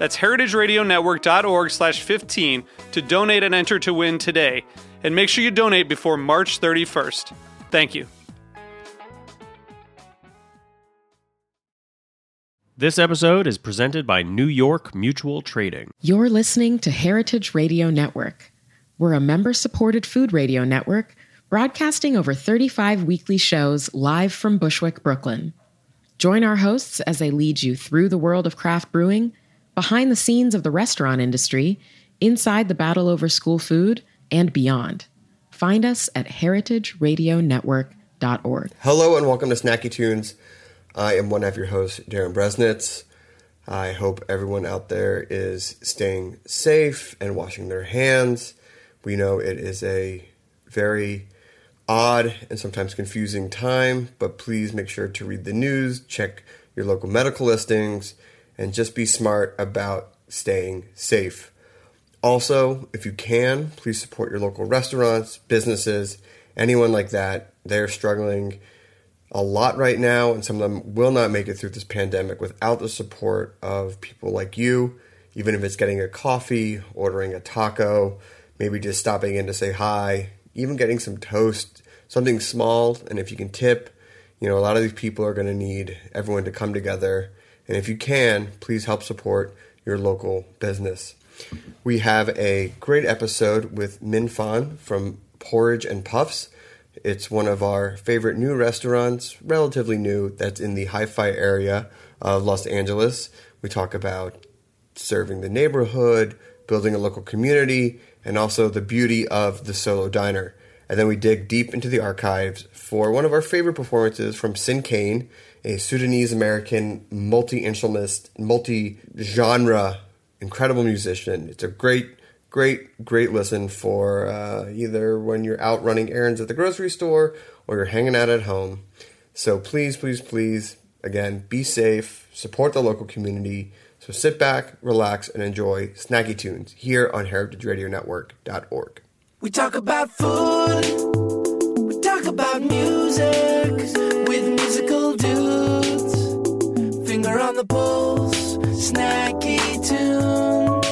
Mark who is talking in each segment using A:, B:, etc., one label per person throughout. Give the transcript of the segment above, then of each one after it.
A: That's heritageradionetwork.org slash 15 to donate and enter to win today. And make sure you donate before March 31st. Thank you.
B: This episode is presented by New York Mutual Trading.
C: You're listening to Heritage Radio Network. We're a member supported food radio network broadcasting over 35 weekly shows live from Bushwick, Brooklyn. Join our hosts as they lead you through the world of craft brewing, behind the scenes of the restaurant industry, inside the battle over school food, and beyond. Find us at heritageradionetwork.org.
D: Hello and welcome to Snacky Tunes. I am one of your hosts, Darin Bresnitz. I hope everyone out there is staying safe and washing their hands. We know it is a very odd and sometimes confusing time, but please make sure to read the news, check your local medical listings, and just be smart about staying safe. Also, if you can, please support your local restaurants, businesses, anyone like that. They're struggling a lot right now, and some of them will not make it through this pandemic without the support of people like you, even if it's getting a coffee, ordering a taco, maybe just stopping in to say hi, even getting some toast, something small. And if you can tip, you know, a lot of these people are going to need everyone to come together. And if you can, please help support your local business. We have a great episode with Minh Phan from Porridge and Puffs. It's one of our favorite new restaurants, relatively new, that's in the hi fi area of Los Angeles. We talk about serving the neighborhood, building a local community, and also the beauty of the solo diner. And then we dig deep into the archives for one of our favorite performances from Sinkane, a Sudanese American multi instrumentalist, multi genre, incredible musician. It's a great great, great listen for uh, either when you're out running errands at the grocery store or you're hanging out at home. So please, please, please, again, be safe, support the local community. So sit back, relax, and enjoy Snacky Tunes here on heritageradionetwork.org.
E: We talk about food, we talk about music Finger on the pulse, snacky tunes.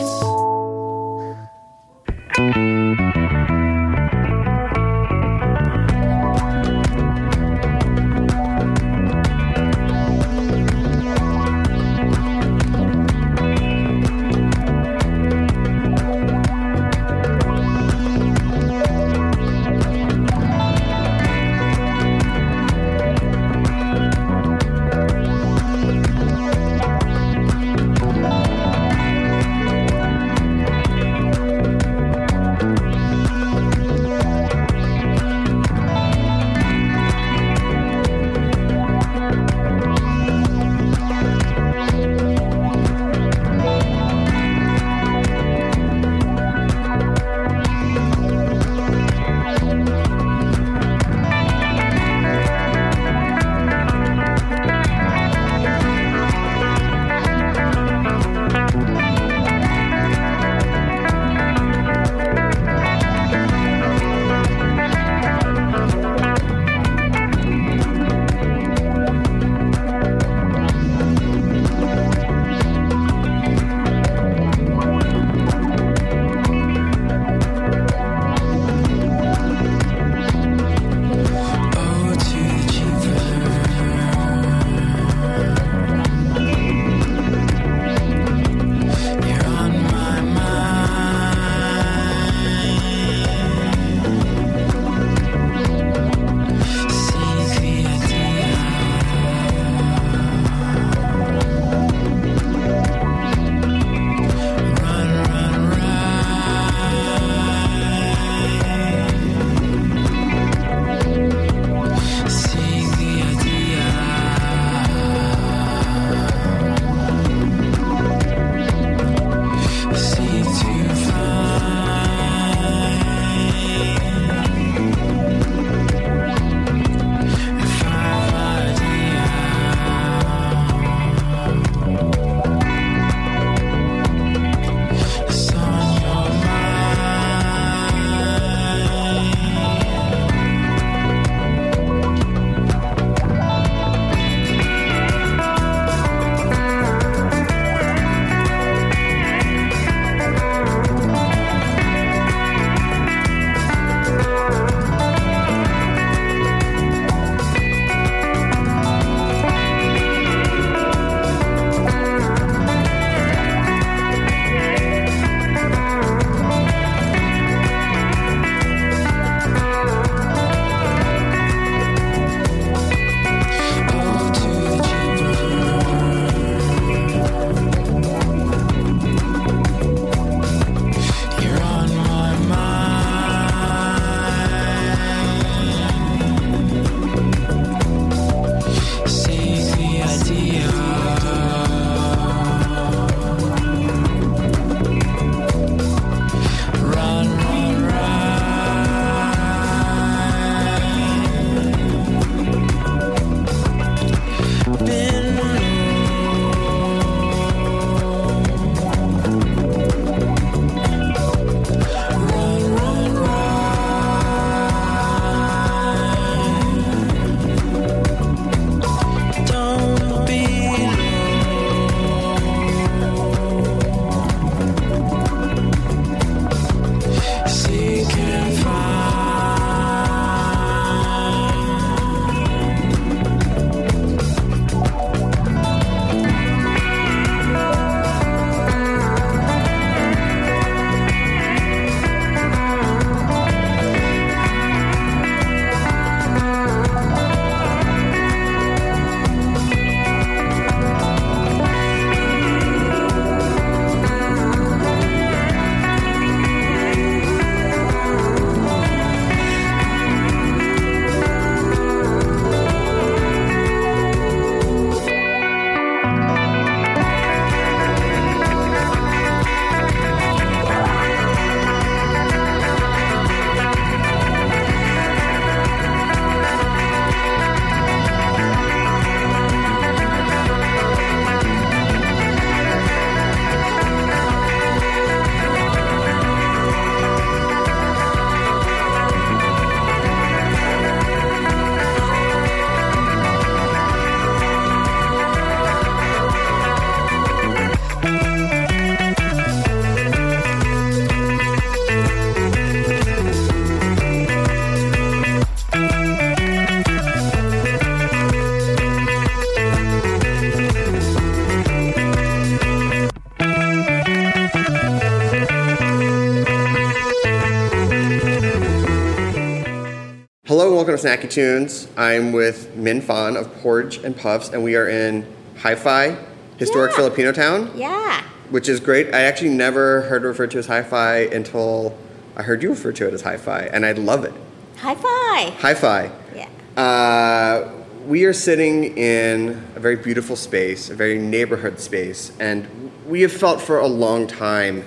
D: Snacky Tunes. I'm with Minh Phan of Porridge and Puffs, and we are in Hi-Fi, historic
F: Yeah.
D: Filipinotown,
F: Yeah.
D: which is great. I actually never heard it referred to as Hi-Fi until I heard you refer to it as Hi-Fi, and I love it.
F: Hi-Fi.
D: Hi-Fi.
F: Yeah.
D: Uh, we are sitting in a very beautiful space, a very neighborhood space, and we have felt for a long time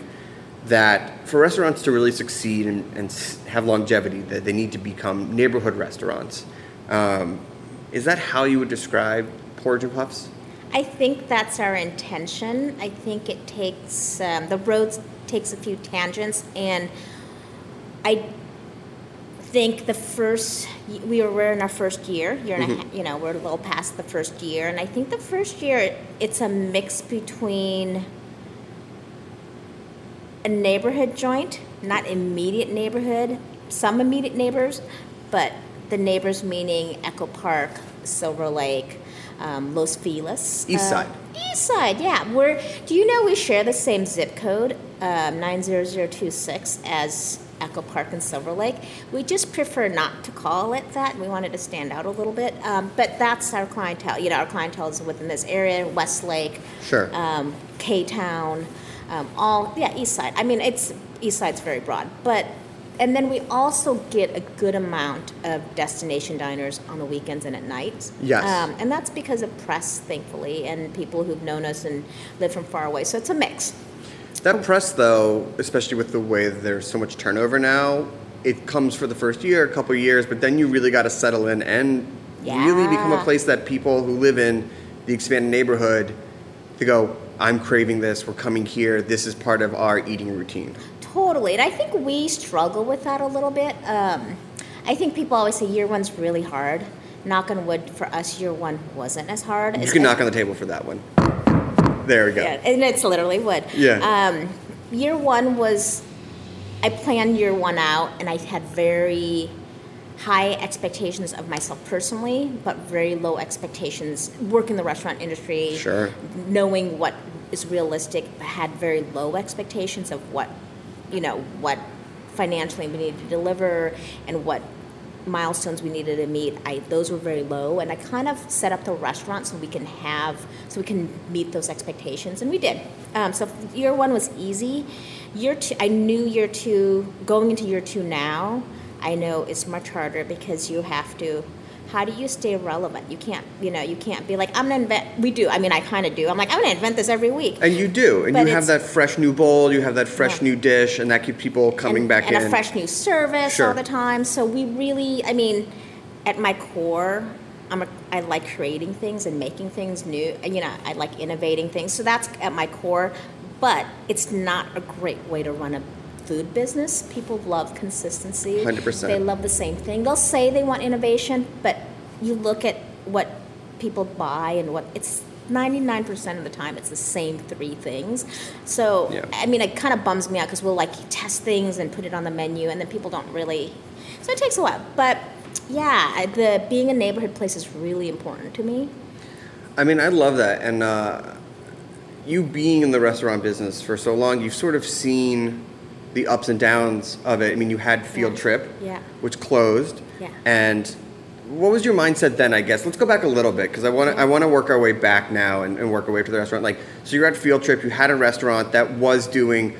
D: that for restaurants to really succeed and, and have longevity, that they need to become neighborhood restaurants. Um, is that how you would describe Porridge and Puffs?
F: I think that's our intention. I think it takes um, the road takes a few tangents, and I think the first we were we're in our first year, year and a half. You know, we're a little past the first year, and I think the first year it's a mix between a neighborhood joint, not immediate neighborhood, some immediate neighbors, but the neighbors meaning Echo Park, Silver Lake, um, Los Feliz.
D: East
F: uh,
D: side.
F: East side, yeah. We're, do you know we share the same zip code, um, 90026, as Echo Park and Silver Lake? We just prefer not to call it that. We wanted to stand out a little bit. Um, but that's our clientele. You know, our clientele is within this area, Westlake,
D: Sure.
F: um, K Town, um, all yeah, East Side. I mean, it's East Side's very broad, but and then we also get a good amount of destination diners on the weekends and at night.
D: Yes.
F: um, and that's because of press, thankfully, and people who've known us and live from far away. So it's a mix.
D: That press, though, especially with the way there's so much turnover now, it comes for the first year, a couple years, but then you really got to settle in and really become a place that people who live in the expanded neighborhood, they go, I'm craving this, we're coming here, this is part of our eating routine.
F: Totally, and I think we struggle with that a little bit. Um, I think people always say year one's really hard. Knock on wood, for us, year one wasn't as hard.
D: You
F: as
D: can knock on the table for that one. There we go.
F: Yeah, and it's literally wood.
D: Yeah.
F: Um, year one was, I planned year one out, and I had very high expectations of myself personally, but very low expectations working in the restaurant industry.
D: Sure.
F: Knowing what is realistic, had very low expectations of what, you know, what financially we needed to deliver and what milestones we needed to meet I, those were very low. And i kind of set up the restaurant so we can have so we can meet those expectations and we did. Um, so year one was easy. Year two i knew year two going into year two now i know it's much harder because you have to how do you stay relevant you can't you know you can't be like i'm gonna invent we do i mean i kind of do i'm like i'm gonna invent this every week
D: And you do, and
F: But
D: you have that fresh new bowl, you have that fresh
F: Yeah.
D: new dish, and that keeps people coming
F: and,
D: back
F: and
D: in.
F: a fresh new service
D: Sure.
F: all the time. So we really, I mean, at my core, I'm a, I like creating things and making things new. You know, I like innovating things. So that's at my core. But it's not a great way to run a food business. People love consistency.
D: 100%.
F: They love the same thing. They'll say they want innovation, but you look at what people buy and what it's 99% of the time it's the same three things. So,
D: Yeah.
F: I mean, it kind of bums me out because we'll like test things and put it on the menu, and then people don't really. So it takes a while. But yeah, the being a neighborhood place is really important to me.
D: I mean, I love that. And uh, you being in the restaurant business for so long, you've sort of seen the ups and downs of it. I mean, you had Field
F: Yeah.
D: Trip,
F: Yeah.
D: which closed.
F: Yeah.
D: And what was your mindset then? I guess let's go back a little bit because I want to I want to work our way back now and, and work our way to the restaurant. Like, so you're at Field Trip. You had a restaurant that was doing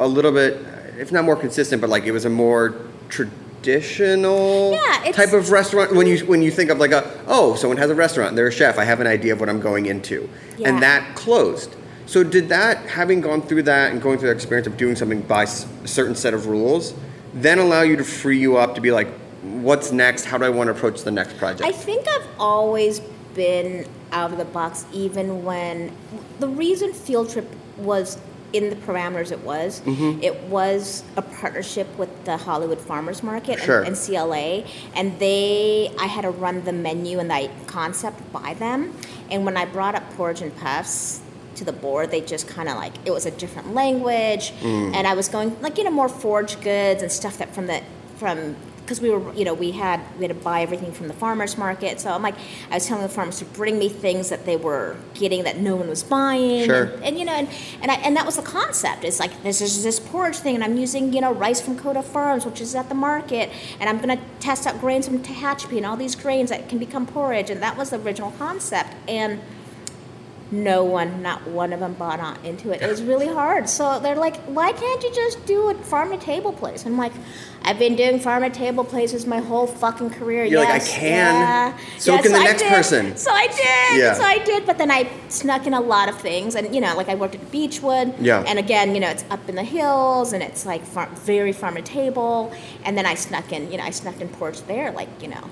D: a little bit, if not more consistent, but like it was a more traditional
F: Yeah,
D: type of restaurant. When you when you think of like a oh, someone has a restaurant, they're a chef. I have an idea of what I'm going into,
F: Yeah.
D: and that closed. So did that, having gone through that and going through that experience of doing something by a certain set of rules, then allow you to free you up to be like, what's next? How do I want to approach the next project?
F: I think I've always been out of the box, even when the reason Field Trip was in the parameters it was,
D: Mm-hmm.
F: it was a partnership with the Hollywood Farmers Market
D: Sure.
F: and, and SEE-LA, and they, I had to run the menu and the concept by them. And when I brought up Porridge and Puffs to the board, they just kind of like it was a different language,
D: Mm.
F: and I was going like you know more foraged goods and stuff that from the from because we were, you know, we had we had to buy everything from the farmers market. So I'm like, I was telling the farmers to bring me things that they were getting that no one was buying.
D: Sure.
F: And, and, you know, and and, I, and that was the concept. It's like this is this porridge thing, and I'm using you know rice from Koda Farms, which is at the market, and I'm gonna test out grains from Tehachapi and all these grains that can become porridge, and that was the original concept. And no one, not one of them bought on into it. It was really hard. So they're like, why can't you just do a farm to table place? I'm like, I've been doing farm to table places my whole fucking career.
D: You're like, I can.
F: Yeah.
D: So
F: Yes,
D: can the next person.
F: So I did.
D: Yeah.
F: So I did. But then I snuck in a lot of things, and you know, like I worked at Beechwood.
D: Yeah.
F: And again, you know, it's up in the hills, and it's like far, very farm to table. And then I snuck in, you know, I snuck in porch there, like you know,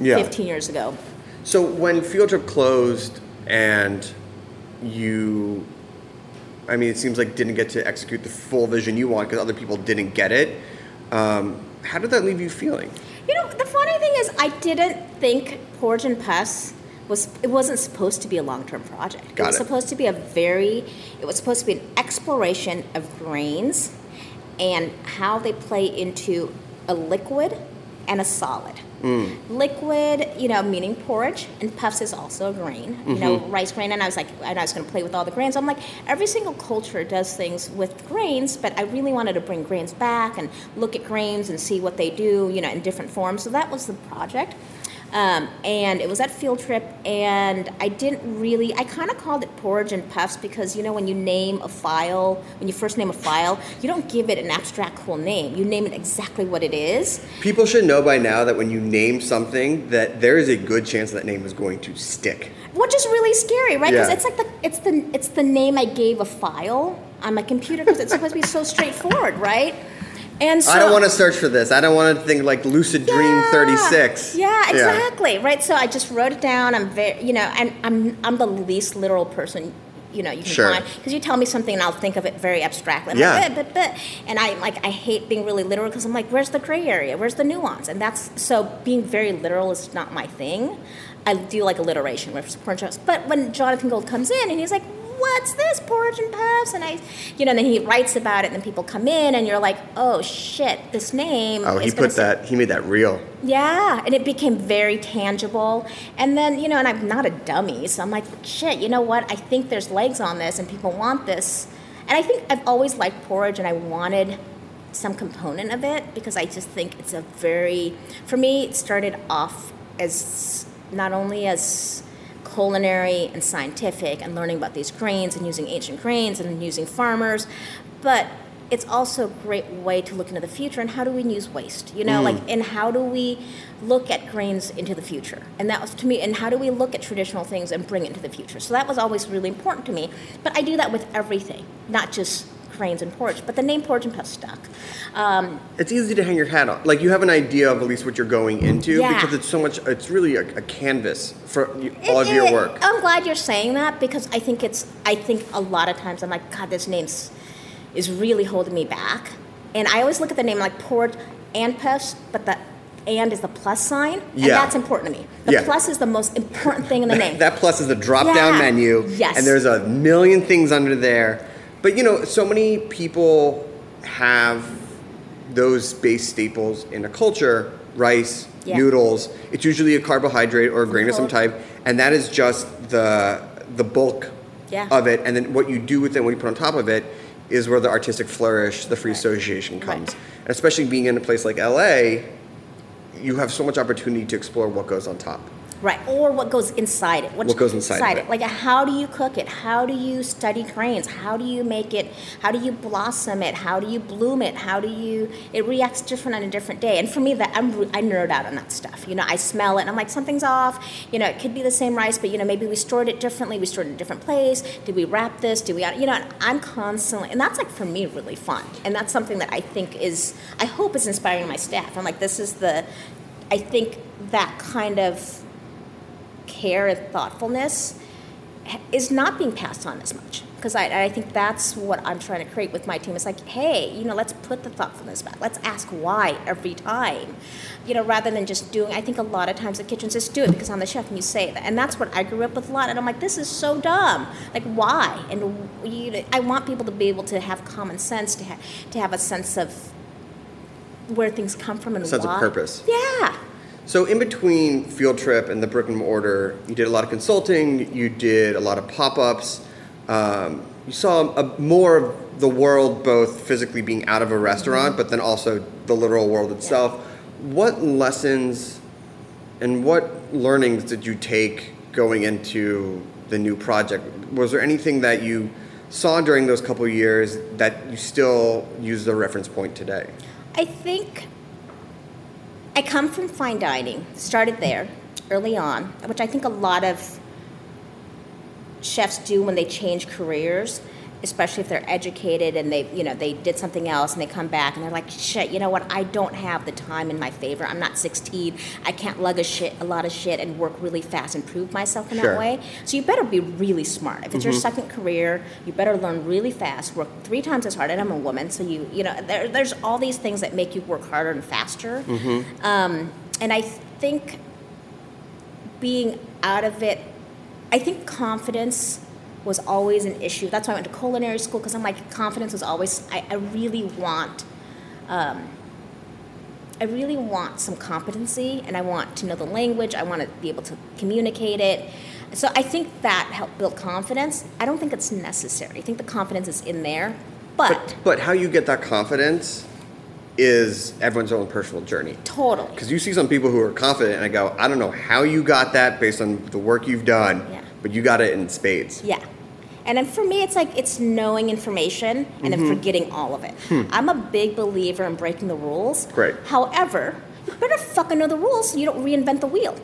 D: Yeah.
F: 15 years ago.
D: So when Field Trip closed and you, I mean, it seems like didn't get to execute the full vision you want because other people didn't get it. Um, how did that leave you feeling?
F: You know, the funny thing is, I didn't think Porridge and Puffs was. It wasn't supposed to be a long-term project.
D: Got
F: it was
D: it.
F: supposed to be a very. It was supposed to be an exploration of grains and how they play into a liquid and a solid.
D: Mm.
F: Liquid, you know, meaning porridge, and puffs is also a grain, you know,
D: Mm-hmm.
F: rice grain. And I was like, and I was going to play with all the grains. I'm like, every single culture does things with grains, but I really wanted to bring grains back and look at grains and see what they do, you know, in different forms. So that was the project. Um, and it was at field trip, and I didn't really. I kind of called it porridge and puffs because you know when you name a file, when you first name a file, you don't give it an abstract cool name. You name it exactly what it is.
D: People should know by now that when you name something, that there is a good chance that name is going to stick.
F: which is really scary, right? Because
D: Yeah.
F: it's like the it's the it's the name I gave a file on my computer because it's supposed to be so straightforward, right? And so
D: I don't want to search for this. I don't want to think like Lucid Dream 36.
F: Yeah, exactly. Right. So I just wrote it down. I'm very, you know, and I'm I'm the least literal person. You know, you can
D: Sure.
F: find because you tell me something and I'll think of it very abstractly. I'm
D: Yeah.
F: like, but, but, and I like I hate being really literal because I'm like, where's the gray area? Where's the nuance? And that's so being very literal is not my thing. I do like alliteration, with porridge. But when Jonathan Gold comes in and he's like, "What's this porridge and puffs?" and I, you know, then he writes about it, and then people come in, and you're like, "Oh shit, this name."
D: Oh, he put that, he made that real.
F: yeah, and it became very tangible. And then, you know, and I'm not a dummy, so I'm like, shit, you know what? I think there's legs on this and people want this. And I think I've always liked porridge and I wanted some component of it because I just think it's a very, for me, it started off as not only as culinary and scientific and learning about these grains and using ancient grains and using farmers, but it's also a great way to look into the future and how do we use waste you know mm. like and how do we look at grains into the future? And that was to me and how do we look at traditional things and bring it into the future? So that was always really important to me but i do that with everything not just grains and porridge but the name porridge and puff stuck um,
D: It's easy to hang your hat on. Like you have an idea of at least what you're going into
F: Yeah.
D: because it's so much, it's really a, a canvas for you- all of your
F: it-
D: work.
F: I'm glad you're saying that because I think it's. I think a lot of times I'm like, God, this name's is really holding me back, and I always look at the name like porridge and puffs, but the and is the plus sign, and
D: Yeah.
F: that's important to me. The
D: Yeah.
F: plus is the most important thing in the name.
D: That plus is the drop down
F: Yeah.
D: menu.
F: Yes.
D: And there's a million things under there. But you know, so many people have those base staples in a culture rice,
F: Yeah.
D: noodles. It's usually a carbohydrate or a grain of some type. And that is just the the bulk
F: Yeah.
D: of it. And then what you do with it, what you put on top of it, is where the artistic flourish, the free
F: Right.
D: association
F: Right.
D: comes. And especially being in a place like LA, you have so much opportunity to explore what goes on top.
F: Right, or what goes inside it.
D: What goes inside of it.
F: Like, how do you cook it? How do you study grains? How do you make it? How do you blossom it? How do you bloom it? How do you? It reacts different on a different day. And for me, that I'm I nerd out on that stuff. You know, I smell it and I'm like something's off. You know, it could be the same rice, but you know maybe we stored it differently. We stored it in a different place. Did we wrap this? Did we? You know, I'm constantly, and that's like for me really fun. And that's something that I think is, I hope is inspiring my staff. I'm like, this is the, I think that kind of care and thoughtfulness is not being passed on as much. Because I, I think that's what i'm trying to create with my team. It's like hey you know let's put the thoughtfulness back. Let's ask why every time you know rather than just doing i think a lot of times the kitchens just do it because i'm the chef and you say that. And that's what i grew up with a lot. And i'm like this is so dumb. Like why? And you, i want people to be able to have common sense to, ha- to have a sense of where things come from and
D: Sense of
F: why.
D: purpose.
F: Yeah.
D: So in between Field Trip and the Brick and Mortar, you did a lot of consulting. You did a lot of pop-ups. Um, you saw a, more of the world, both physically being out of a restaurant, but then also the literal world itself. What lessons and what learnings did you take going into the new project? Was there anything that you saw during those couple years that you still use the reference point today?
F: I think I come from fine dining, started there early on, which I think a lot of chefs do when they change careers, especially if they're educated and they, you know, they did something else and they come back and they're like, shit, you know what? I don't have the time in my favor. I'm not 16. I can't lug a shit, a lot of shit, and work really fast and prove myself in
D: Sure.
F: that way. So you better be really smart. If it's your second career, you better learn really fast, work three times as hard. And I'm a woman, so you, you know, there, there's all these things that make you work harder and faster. Um, and I think being out of it, I think confidence was always an issue. That's why I went to culinary school because I'm like, confidence was always, I, I really want, um, I really want some competency and I want to know the language. I want to be able to communicate it. So I think that helped build confidence. I don't think it's necessary. I think the confidence is in there, but,
D: But, but how you get that confidence is everyone's own personal journey.
F: totally.
D: Because you see some people who are confident, and I go, I don't know how you got that based on the work you've done,
F: Yeah.
D: But you got it in spades.
F: Yeah. And then for me, it's like it's knowing information and then forgetting all of it. I'm a big believer in breaking the rules.
D: Great.
F: However, you better fucking know the rules so you don't reinvent the wheel.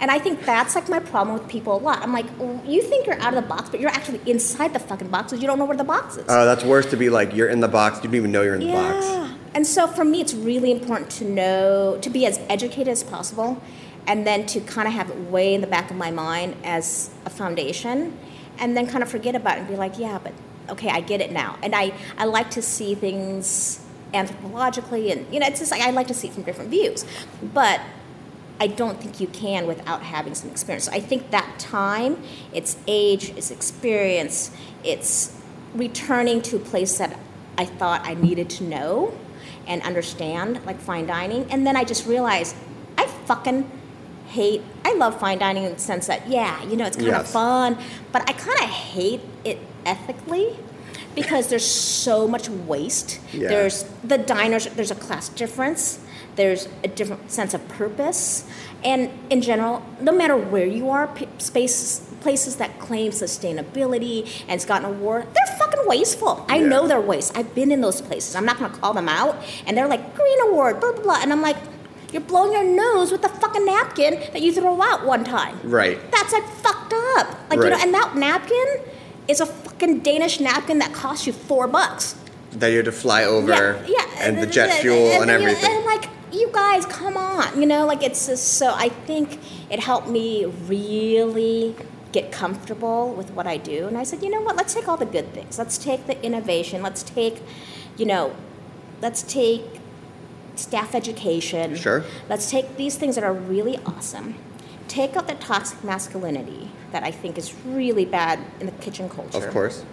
F: And I think that's like my problem with people a lot. I'm like, "Oh, you think you're out of the box, but you're actually inside the fucking box because you don't know where the box is.
D: Uh, that's worse to be like you're in the box, you don't even know you're in the box.
F: Yeah. And so for me, it's really important to know, to be as educated as possible, and then to kind of have it way in the back of my mind as a foundation, and then kind of forget about it and be like, yeah, but okay, I get it now. And I, I like to see things anthropologically, and, you know, it's just like I like to see it from different views. But I don't think you can without having some experience. So I think that time, it's age, it's experience, it's returning to a place that I thought I needed to know and understand, like fine dining. And then I just realized I fucking hate, I love fine dining in the sense that, yeah, you know, it's kind of
D: Yes.
F: fun, but I kind of hate it ethically because there's so much waste.
D: Yeah.
F: There's the diners, there's a class difference, there's a different sense of purpose. And in general, no matter where you are, p- spaces, places that claim sustainability and it's gotten an award, they're fucking wasteful. I
D: Yeah.
F: know they're waste. I've been in those places. I'm not gonna call them out. And they're like, green award, blah, blah, blah. And I'm like, you're blowing your nose with the fucking napkin that you throw out one time.
D: Right.
F: That's like fucked up. Like, you know, and that napkin is a fucking Danish napkin that costs you four bucks.
D: That you had to fly over,
F: Yeah, yeah.
D: and the jet fuel and,
F: you know,
D: everything.
F: and like, you guys, come on. You know, like it's just so. I think it helped me really get comfortable with what I do. And I said, you know what? Let's take all the good things. Let's take the innovation. Let's take, you know, let's take staff education.
D: Sure.
F: Let's take these things that are really awesome. Take out the toxic masculinity that I think is really bad in the kitchen culture
D: of course.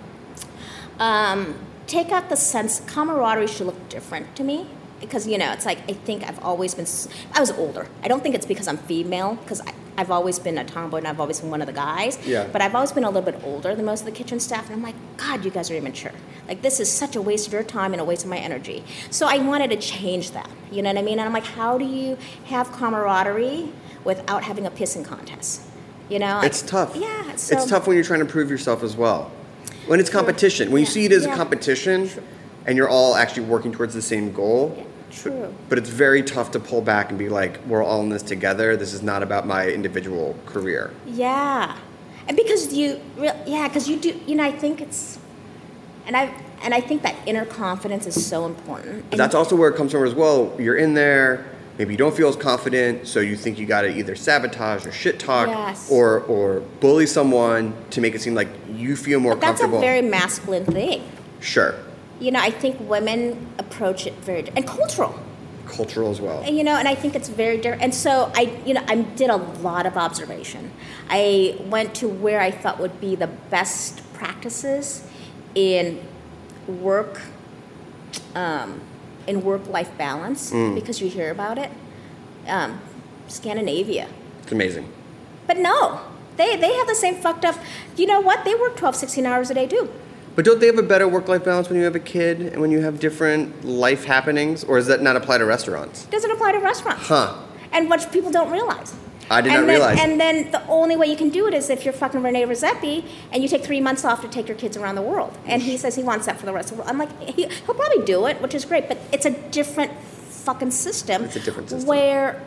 F: um, take out the sense camaraderie should look different to me because you know it's like i think i've always been i was older i don't think it's because i'm female because i've always been a tomboy and i've always been one of the guys
D: Yeah.
F: but i've always been a little bit older than most of the kitchen staff and i'm like god you guys are immature like this is such a waste of your time and a waste of my energy so i wanted to change that you know what i mean and i'm like how do you have camaraderie without having a pissing contest you know
D: It's tough.
F: yeah so,
D: it's tough when you're trying to prove yourself as well. When it's competition, when you see it as a
F: Yeah.
D: competition, and you're all actually working towards the same goal.
F: Yeah, true.
D: But it's very tough to pull back and be like, we're all in this together. This is not about my individual career.
F: Yeah, and because you, yeah, because you do. You know, I think it's, and I and I think that inner confidence is so important. And
D: that's also where it comes from as well. You're in there, maybe you don't feel as confident, so you think you got to either sabotage or shit talk
F: Yes.
D: or or bully someone to make it seem like you feel more
F: But that's a very masculine thing.
D: sure,
F: You know, I think women approach it very and cultural.
D: cultural as well.
F: And, you know, and I think it's very different. And so I, you know, I did a lot of observation. I went to where I thought would be the best practices in work um, in work-life balance
D: Mm.
F: because you hear about it. Um, Scandinavia,
D: It's amazing.
F: but no, they they have the same fucked up. You know what? They work 12, 16 hours a day too.
D: But don't they have a better work-life balance when you have a kid and when you have different life happenings, or does that not apply to restaurants?
F: Doesn't apply to restaurants.
D: Huh?
F: And what people don't realize.
D: I did
F: and
D: not
F: then,
D: realize.
F: And then the only way you can do it is if you're fucking Rene Redzepi and you take three months off to take your kids around the world. And he says he wants that for the rest of the world. I'm like, he, he'll probably do it, which is great, but it's a different fucking system.
D: It's a different system.
F: Where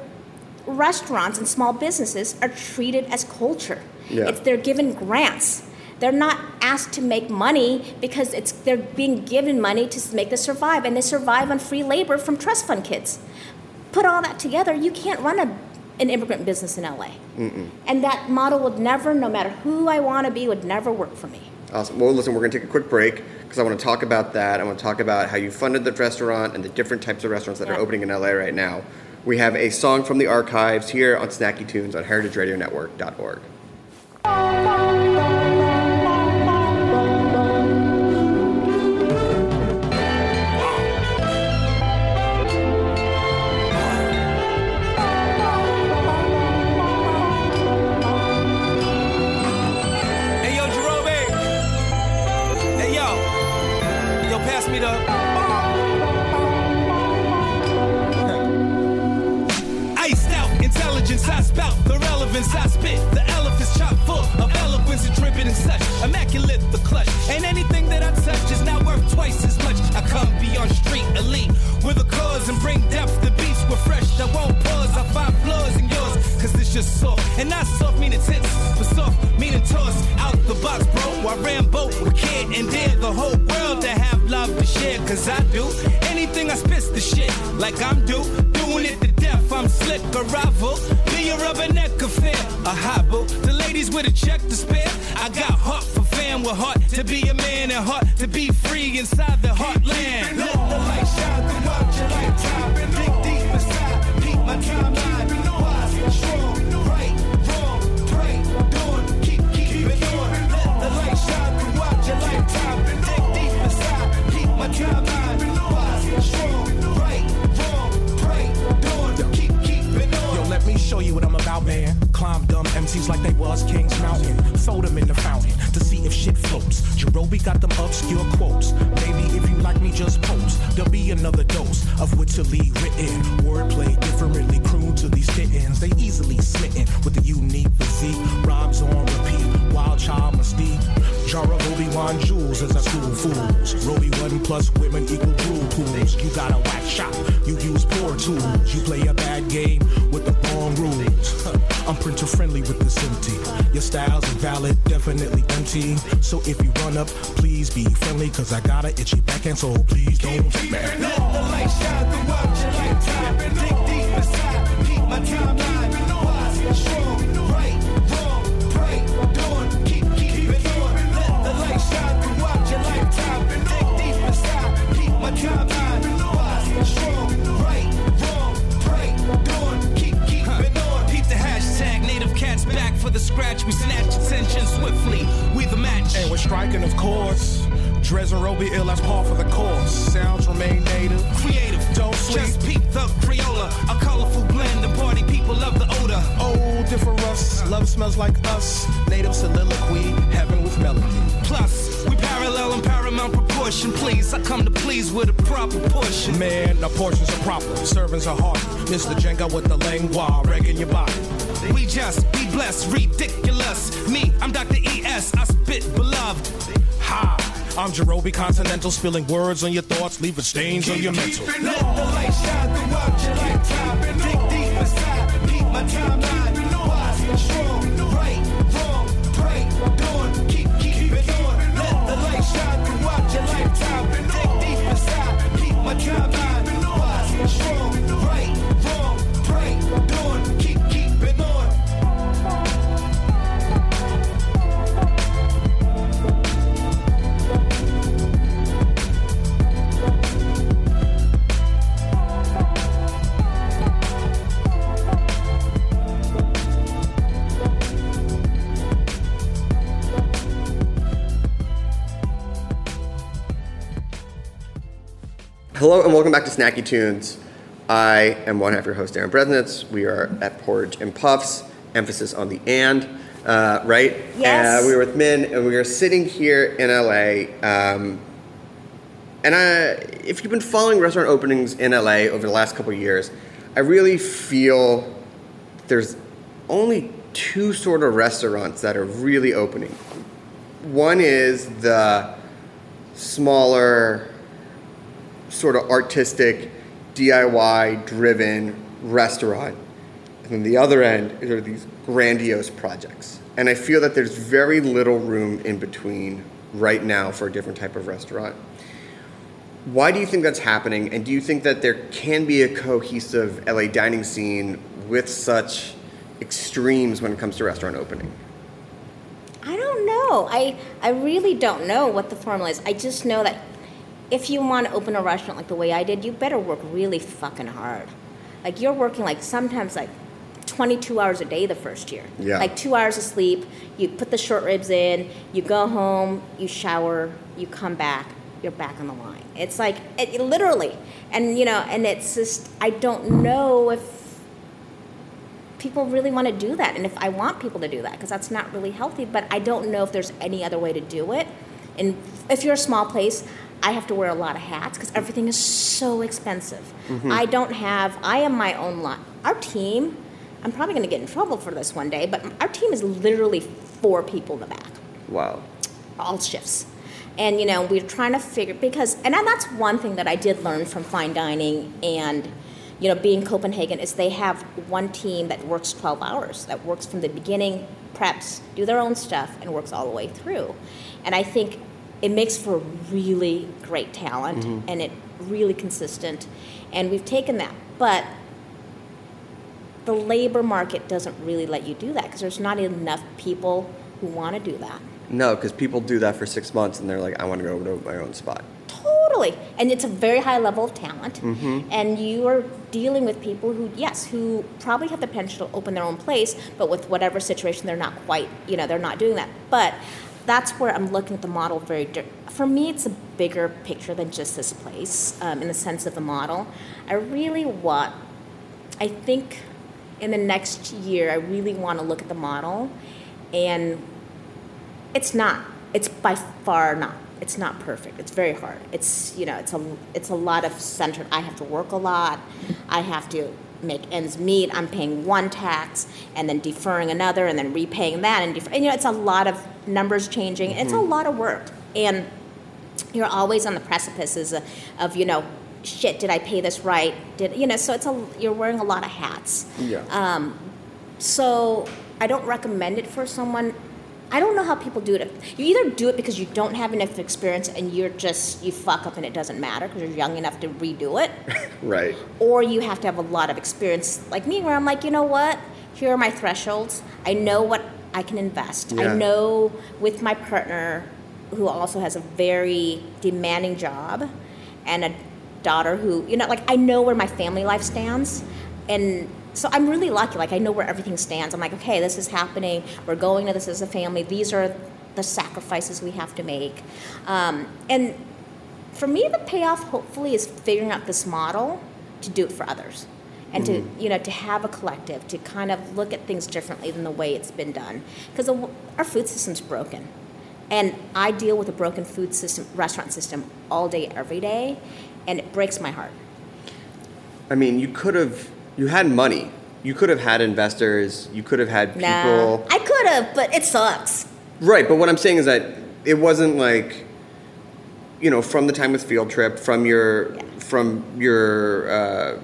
F: restaurants and small businesses are treated as culture.
D: Yeah.
F: It's, they're given grants. They're not asked to make money because it's they're being given money to make them survive, and they survive on free labor from trust fund kids. Put all that together, you can't run a, an immigrant business in LA. And that model would never, no matter who I want to be, would never work for me.
D: Awesome. Well, listen, we're going to take a quick break because I want to talk about that. I want to talk about how you funded the restaurant and the different types of restaurants that are opening in LA right now. We have a song from the archives here on Snacky Tunes on heritageradionetwork.org.
E: relevance, I spit. The elephant's chock full of eloquence and dripping and such. Immaculate the clutch, and anything that I touch is now worth twice as much. I come beyond street elite with a cause and bring depth to beats. We're fresh, I won't pause. I find flaws in yours, cause this just soft. And not soft meaning tits, but soft meaning toss out the box, bro. I Rambo with kid and dare the whole world to have love to share, cause I do. Anything I spit the shit, like I'm due. Doing it I'm slick, a rival. Be a rubberneck affair, a hobble. The ladies with a check to spare. I got heart for fam with heart to be a man and heart to be free inside the heartland. Let the light shine throughout
G: be friendly, cause I got a itchy
E: back
G: and
E: so please
G: don't Jerobi Continental, spilling words on your thoughts, leaving stains on your mental.
E: Let the light shine throughout your lifetime. Dig deep inside, keep my timeline.
D: Hello and welcome back to Snacky Tunes. I am one half your host, Aaron Bresnitz. We are at Porridge and Puffs, emphasis on the and, uh, right?
F: Yes.
D: Uh, we were with Min and we are sitting here in LA. Um, and I, if you've been following restaurant openings in LA over the last couple of years, I really feel there's only two sort of restaurants that are really opening. One is the smaller, sort of artistic, DIY driven restaurant. And then the other end are these grandiose projects. And I feel that there's very little room in between right now for a different type of restaurant. Why do you think that's happening? And do you think that there can be a cohesive LA dining scene with such extremes when it comes to restaurant opening?
F: I don't know. I I really don't know what the formula is. I just know that if you want to open a restaurant like the way I did, you better work really fucking hard. Like you're working like sometimes like 22 hours a day the first year.
D: Yeah.
F: Like 2 hours of sleep, you put the short ribs in, you go home, you shower, you come back, you're back on the line. It's like it, literally. And you know, and it's just I don't know if people really want to do that and if i want people to do that because that's not really healthy but i don't know if there's any other way to do it and if you're a small place i have to wear a lot of hats because everything is so expensive mm-hmm. i don't have i am my own lot our team i'm probably going to get in trouble for this one day but our team is literally four people in the back
D: Wow.
F: all shifts. And you know, we're trying to figure because and that's one thing that I did learn from fine dining and you know, being Copenhagen is they have one team that works 12 hours, that works from the beginning, preps, do their own stuff and works all the way through. And I think it makes for really great talent mm-hmm. and it really consistent and we've taken that. But the labor market doesn't really let you do that because there's not enough people who want to do that.
D: No, because people do that for six months and they're like, I want to go to my own spot.
F: Totally, and it's a very high level of talent, mm-hmm. and you are dealing with people who, yes, who probably have the potential to open their own place, but with whatever situation, they're not quite, you know, they're not doing that. But that's where I'm looking at the model very. Di- for me, it's a bigger picture than just this place, um, in the sense of the model. I really want, I think, in the next year, I really want to look at the model, and it's not. It's by far not. It's not perfect. It's very hard. It's you know, it's a it's a lot of centered. I have to work a lot. I have to make ends meet. I'm paying one tax and then deferring another and then repaying that and, defer, and you know, it's a lot of numbers changing. It's a lot of work and you're always on the precipices of, of you know shit did i pay this right did you know so it's a you're wearing a lot of hats
D: Yeah.
F: um, so i don't recommend it for someone i don't know how people do it. You either do it because you don't have enough experience and you're just you fuck up and it doesn't matter because you're young enough to redo it.
D: Right.
F: or you have to have a lot of experience like me where i'm like you know what? Here are my thresholds. I know what i can invest.
D: Yeah.
F: i know with my partner who also has a very demanding job and a daughter who you know like i know where my family life stands and so i'm really lucky like i know where everything stands. I'm like okay this is happening. We're going to this as a family. These are the sacrifices we have to make. Um, and for me the payoff hopefully is figuring out this model to do it for others and to you know to have a collective to kind of look at things differently than the way it's been done. Because our food system's broken. And i deal with a broken food system restaurant system all day every day and it breaks my heart.
D: I mean, you could have, you had money. You could have had investors. You could have had people.
F: nah i could have but it sucks
D: Right, but what I'm saying is that it wasn't like, you know, from the time with Field Trip, from your,
F: Yeah.
D: from your uh,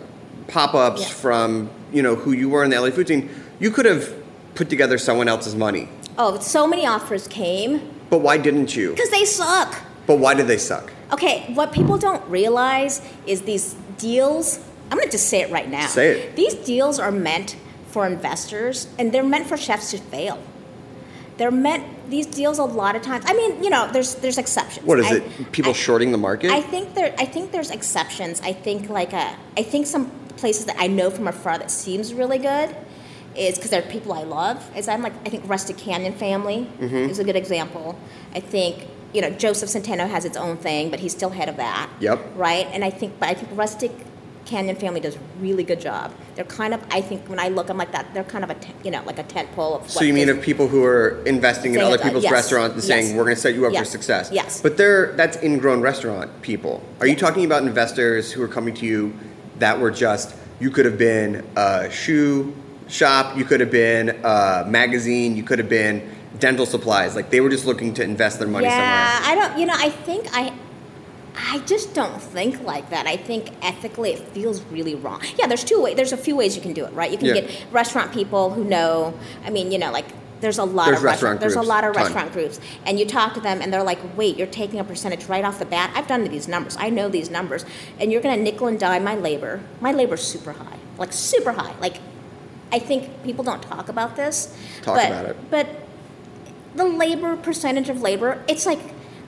D: pop-ups,
F: Yeah.
D: from you know who you were in the LA food scene. You could have put together someone else's money,
F: oh so many offers came
D: but why didn't you?
F: because they suck
D: But why did they suck?
F: Okay, what people don't realize is these deals. I'm going to just say it right now.
D: Say it.
F: These deals are meant for investors, and they're meant for chefs to fail. They're meant. These deals a lot of times. I mean, you know, there's there's exceptions.
D: What is
F: I-
D: it? People
F: I-
D: shorting the market?
F: I think there. I think there's exceptions. I think like a. I think some places that I know from afar that seems really good is because they're people I love. Is I'm like I think Rustic Canyon Family
D: Mm-hmm.
F: is a good example. I think you know, Josef Centeno has its own thing, but he's still head of that.
D: Yep.
F: Right, and I think, but I think Rustic Canyon Family does a really good job. They're kind of, I think, when I look, I'm like that. They're kind of a, te- you know, like a tent pole of.
D: So you mean of people who are investing in other people's
F: yes,
D: restaurants and saying we're going to set you up
F: Yes,
D: for success?
F: yes.
D: But they're that's ingrown restaurant people. Are you talking about investors who are coming to you that were just you could have been a shoe shop, you could have been a magazine, you could have been dental supplies. Like they were just looking to invest their money
F: yeah,
D: somewhere.
F: I don't. You know, I think I. I just don't think like that. I think ethically it feels really wrong. Yeah, there's two ways. There's a few ways you can do it, right? You can
D: Yeah.
F: get restaurant people who know. I mean, you know, like there's a lot
D: There's
F: of
D: restaurant
F: There's a lot of
D: ton.
F: restaurant groups, and you talk to them, and they're like, "Wait, you're taking a percentage right off the bat." I've done these numbers. I know these numbers, and you're going to nickel and dime my labor. My labor's super high, like super high. Like, I think people don't talk about this.
D: Talk
F: but,
D: about it.
F: But the labor percentage of labor, it's like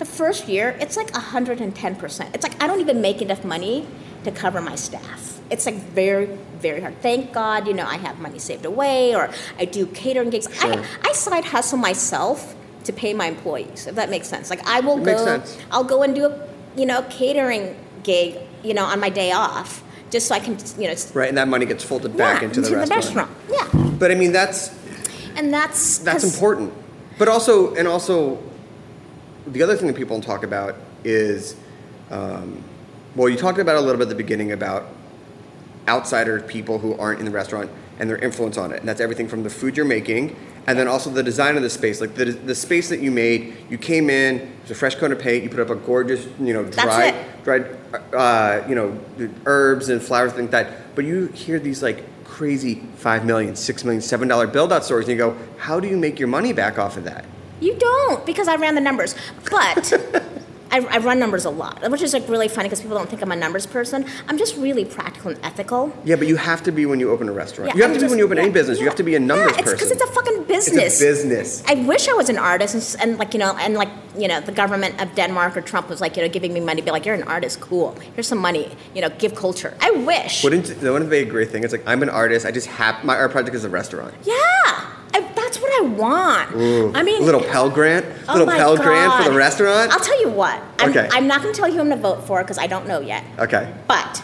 F: the first year, it's like 110%. It's like I don't even make enough money to cover my staff. It's like very, very hard. Thank God, you know, I have money saved away or I do catering gigs.
D: Sure.
F: I, I side hustle myself to pay my employees, if that makes sense. Like I will
D: It
F: go. I'll go and do a, you know, catering gig, you know, on my day off just so I can, you know,
D: Right, and that money gets folded back
F: yeah,
D: into, the, restaurant.
F: Yeah.
D: But I mean that's
F: And that's
D: That's important. But also, and also, the other thing that people don't talk about is, um, well, you talked about a little bit at the beginning about outsider people who aren't in the restaurant and their influence on it. And that's everything from the food you're making, and then also the design of the space. Like the, the space that you made, you came in, it was a fresh coat of paint, you put up a gorgeous, you know, dried, dried, uh, you know, herbs and flowers, things like that. But you hear these like crazy five million, six million, seven dollar build out stories, and you go, how do you make your money back off of that?
F: You don't because I ran the numbers. But I, I run numbers a lot, which is like really funny because people don't think I'm a numbers person. I'm just really practical and ethical.
D: Yeah, but you have to be when you open a restaurant.
F: Yeah,
D: you have
F: I'm
D: to be when you open
F: yeah,
D: any business. You have to be a numbers
F: yeah, it's
D: person.
F: because it's a fucking business.
D: It's a business.
F: I wish I was an artist and, and like you know and like you know the government of Denmark or Trump was like you know giving me money, be like you're an artist, cool. Here's some money, you know, give culture. I wish.
D: Wouldn't wouldn't be a great thing? It's like I'm an artist. I just have my art project is a restaurant.
F: yeah, I, that's what I want. I mean,
D: a little Pell Grant,
F: Oh
D: little Pell Grant for the restaurant.
F: I'll tell you what. I'm,
D: Okay.
F: I'm not going to tell you who I'm going to vote for because I don't know yet.
D: Okay.
F: But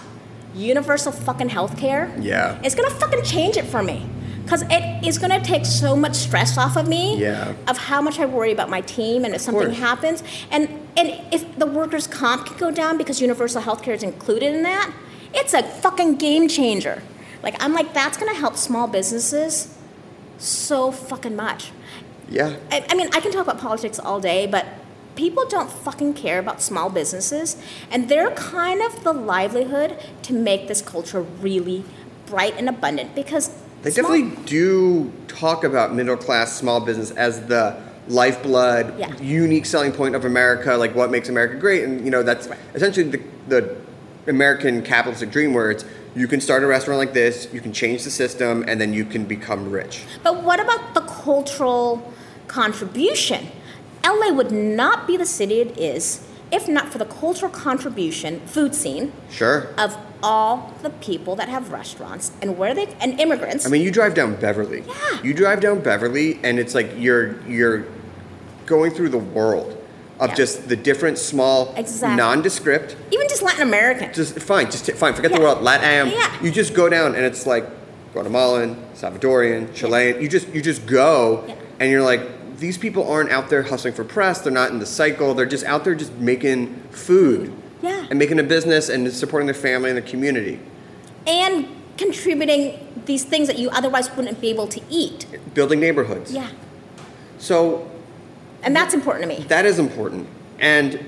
F: universal fucking health care.
D: Yeah.
F: It's going to fucking change it for me. Because it is going to take so much stress off of me.
D: Yeah.
F: Of how much I worry about my team and if something happens. And, and if the workers' comp can go down because universal health care is included in that, it's a fucking game changer. Like, I'm like, that's going to help small businesses so fucking much.
D: Yeah.
F: I, I mean, I can talk about politics all day, but people don't fucking care about small businesses, and they're kind of the livelihood to make this culture really bright and abundant because
D: They
F: small-
D: definitely do talk about middle class small business as the lifeblood,
F: Yeah.
D: unique selling point of America, like what makes America great. And you know, that's essentially the, the American capitalistic dream where it's you can start a restaurant like this, you can change the system, and then you can become rich.
F: But what about the cultural contribution? LA would not be the city it is if not for the cultural contribution, food scene
D: Sure.
F: of all the people that have restaurants and where they and immigrants.
D: I mean, you drive down Beverly.
F: Yeah.
D: You drive down Beverly, and it's like you're you're going through the world of
F: Yeah.
D: just the different small,
F: Exactly.
D: nondescript.
F: even just Latin American.
D: Just fine, just fine. Forget the
F: Yeah.
D: world. LatAm.
F: Yeah.
D: You just go down, and it's like Guatemalan, Salvadorian, Chilean. You just you just go,
F: Yeah.
D: and you're like. These people aren't out there hustling for press. They're not in the cycle. They're just out there just making food
F: Yeah.
D: and making a business and supporting their family and their community.
F: and contributing these things that you otherwise wouldn't be able to eat.
D: Building neighborhoods.
F: Yeah.
D: So
F: And that's important to me.
D: That is important. And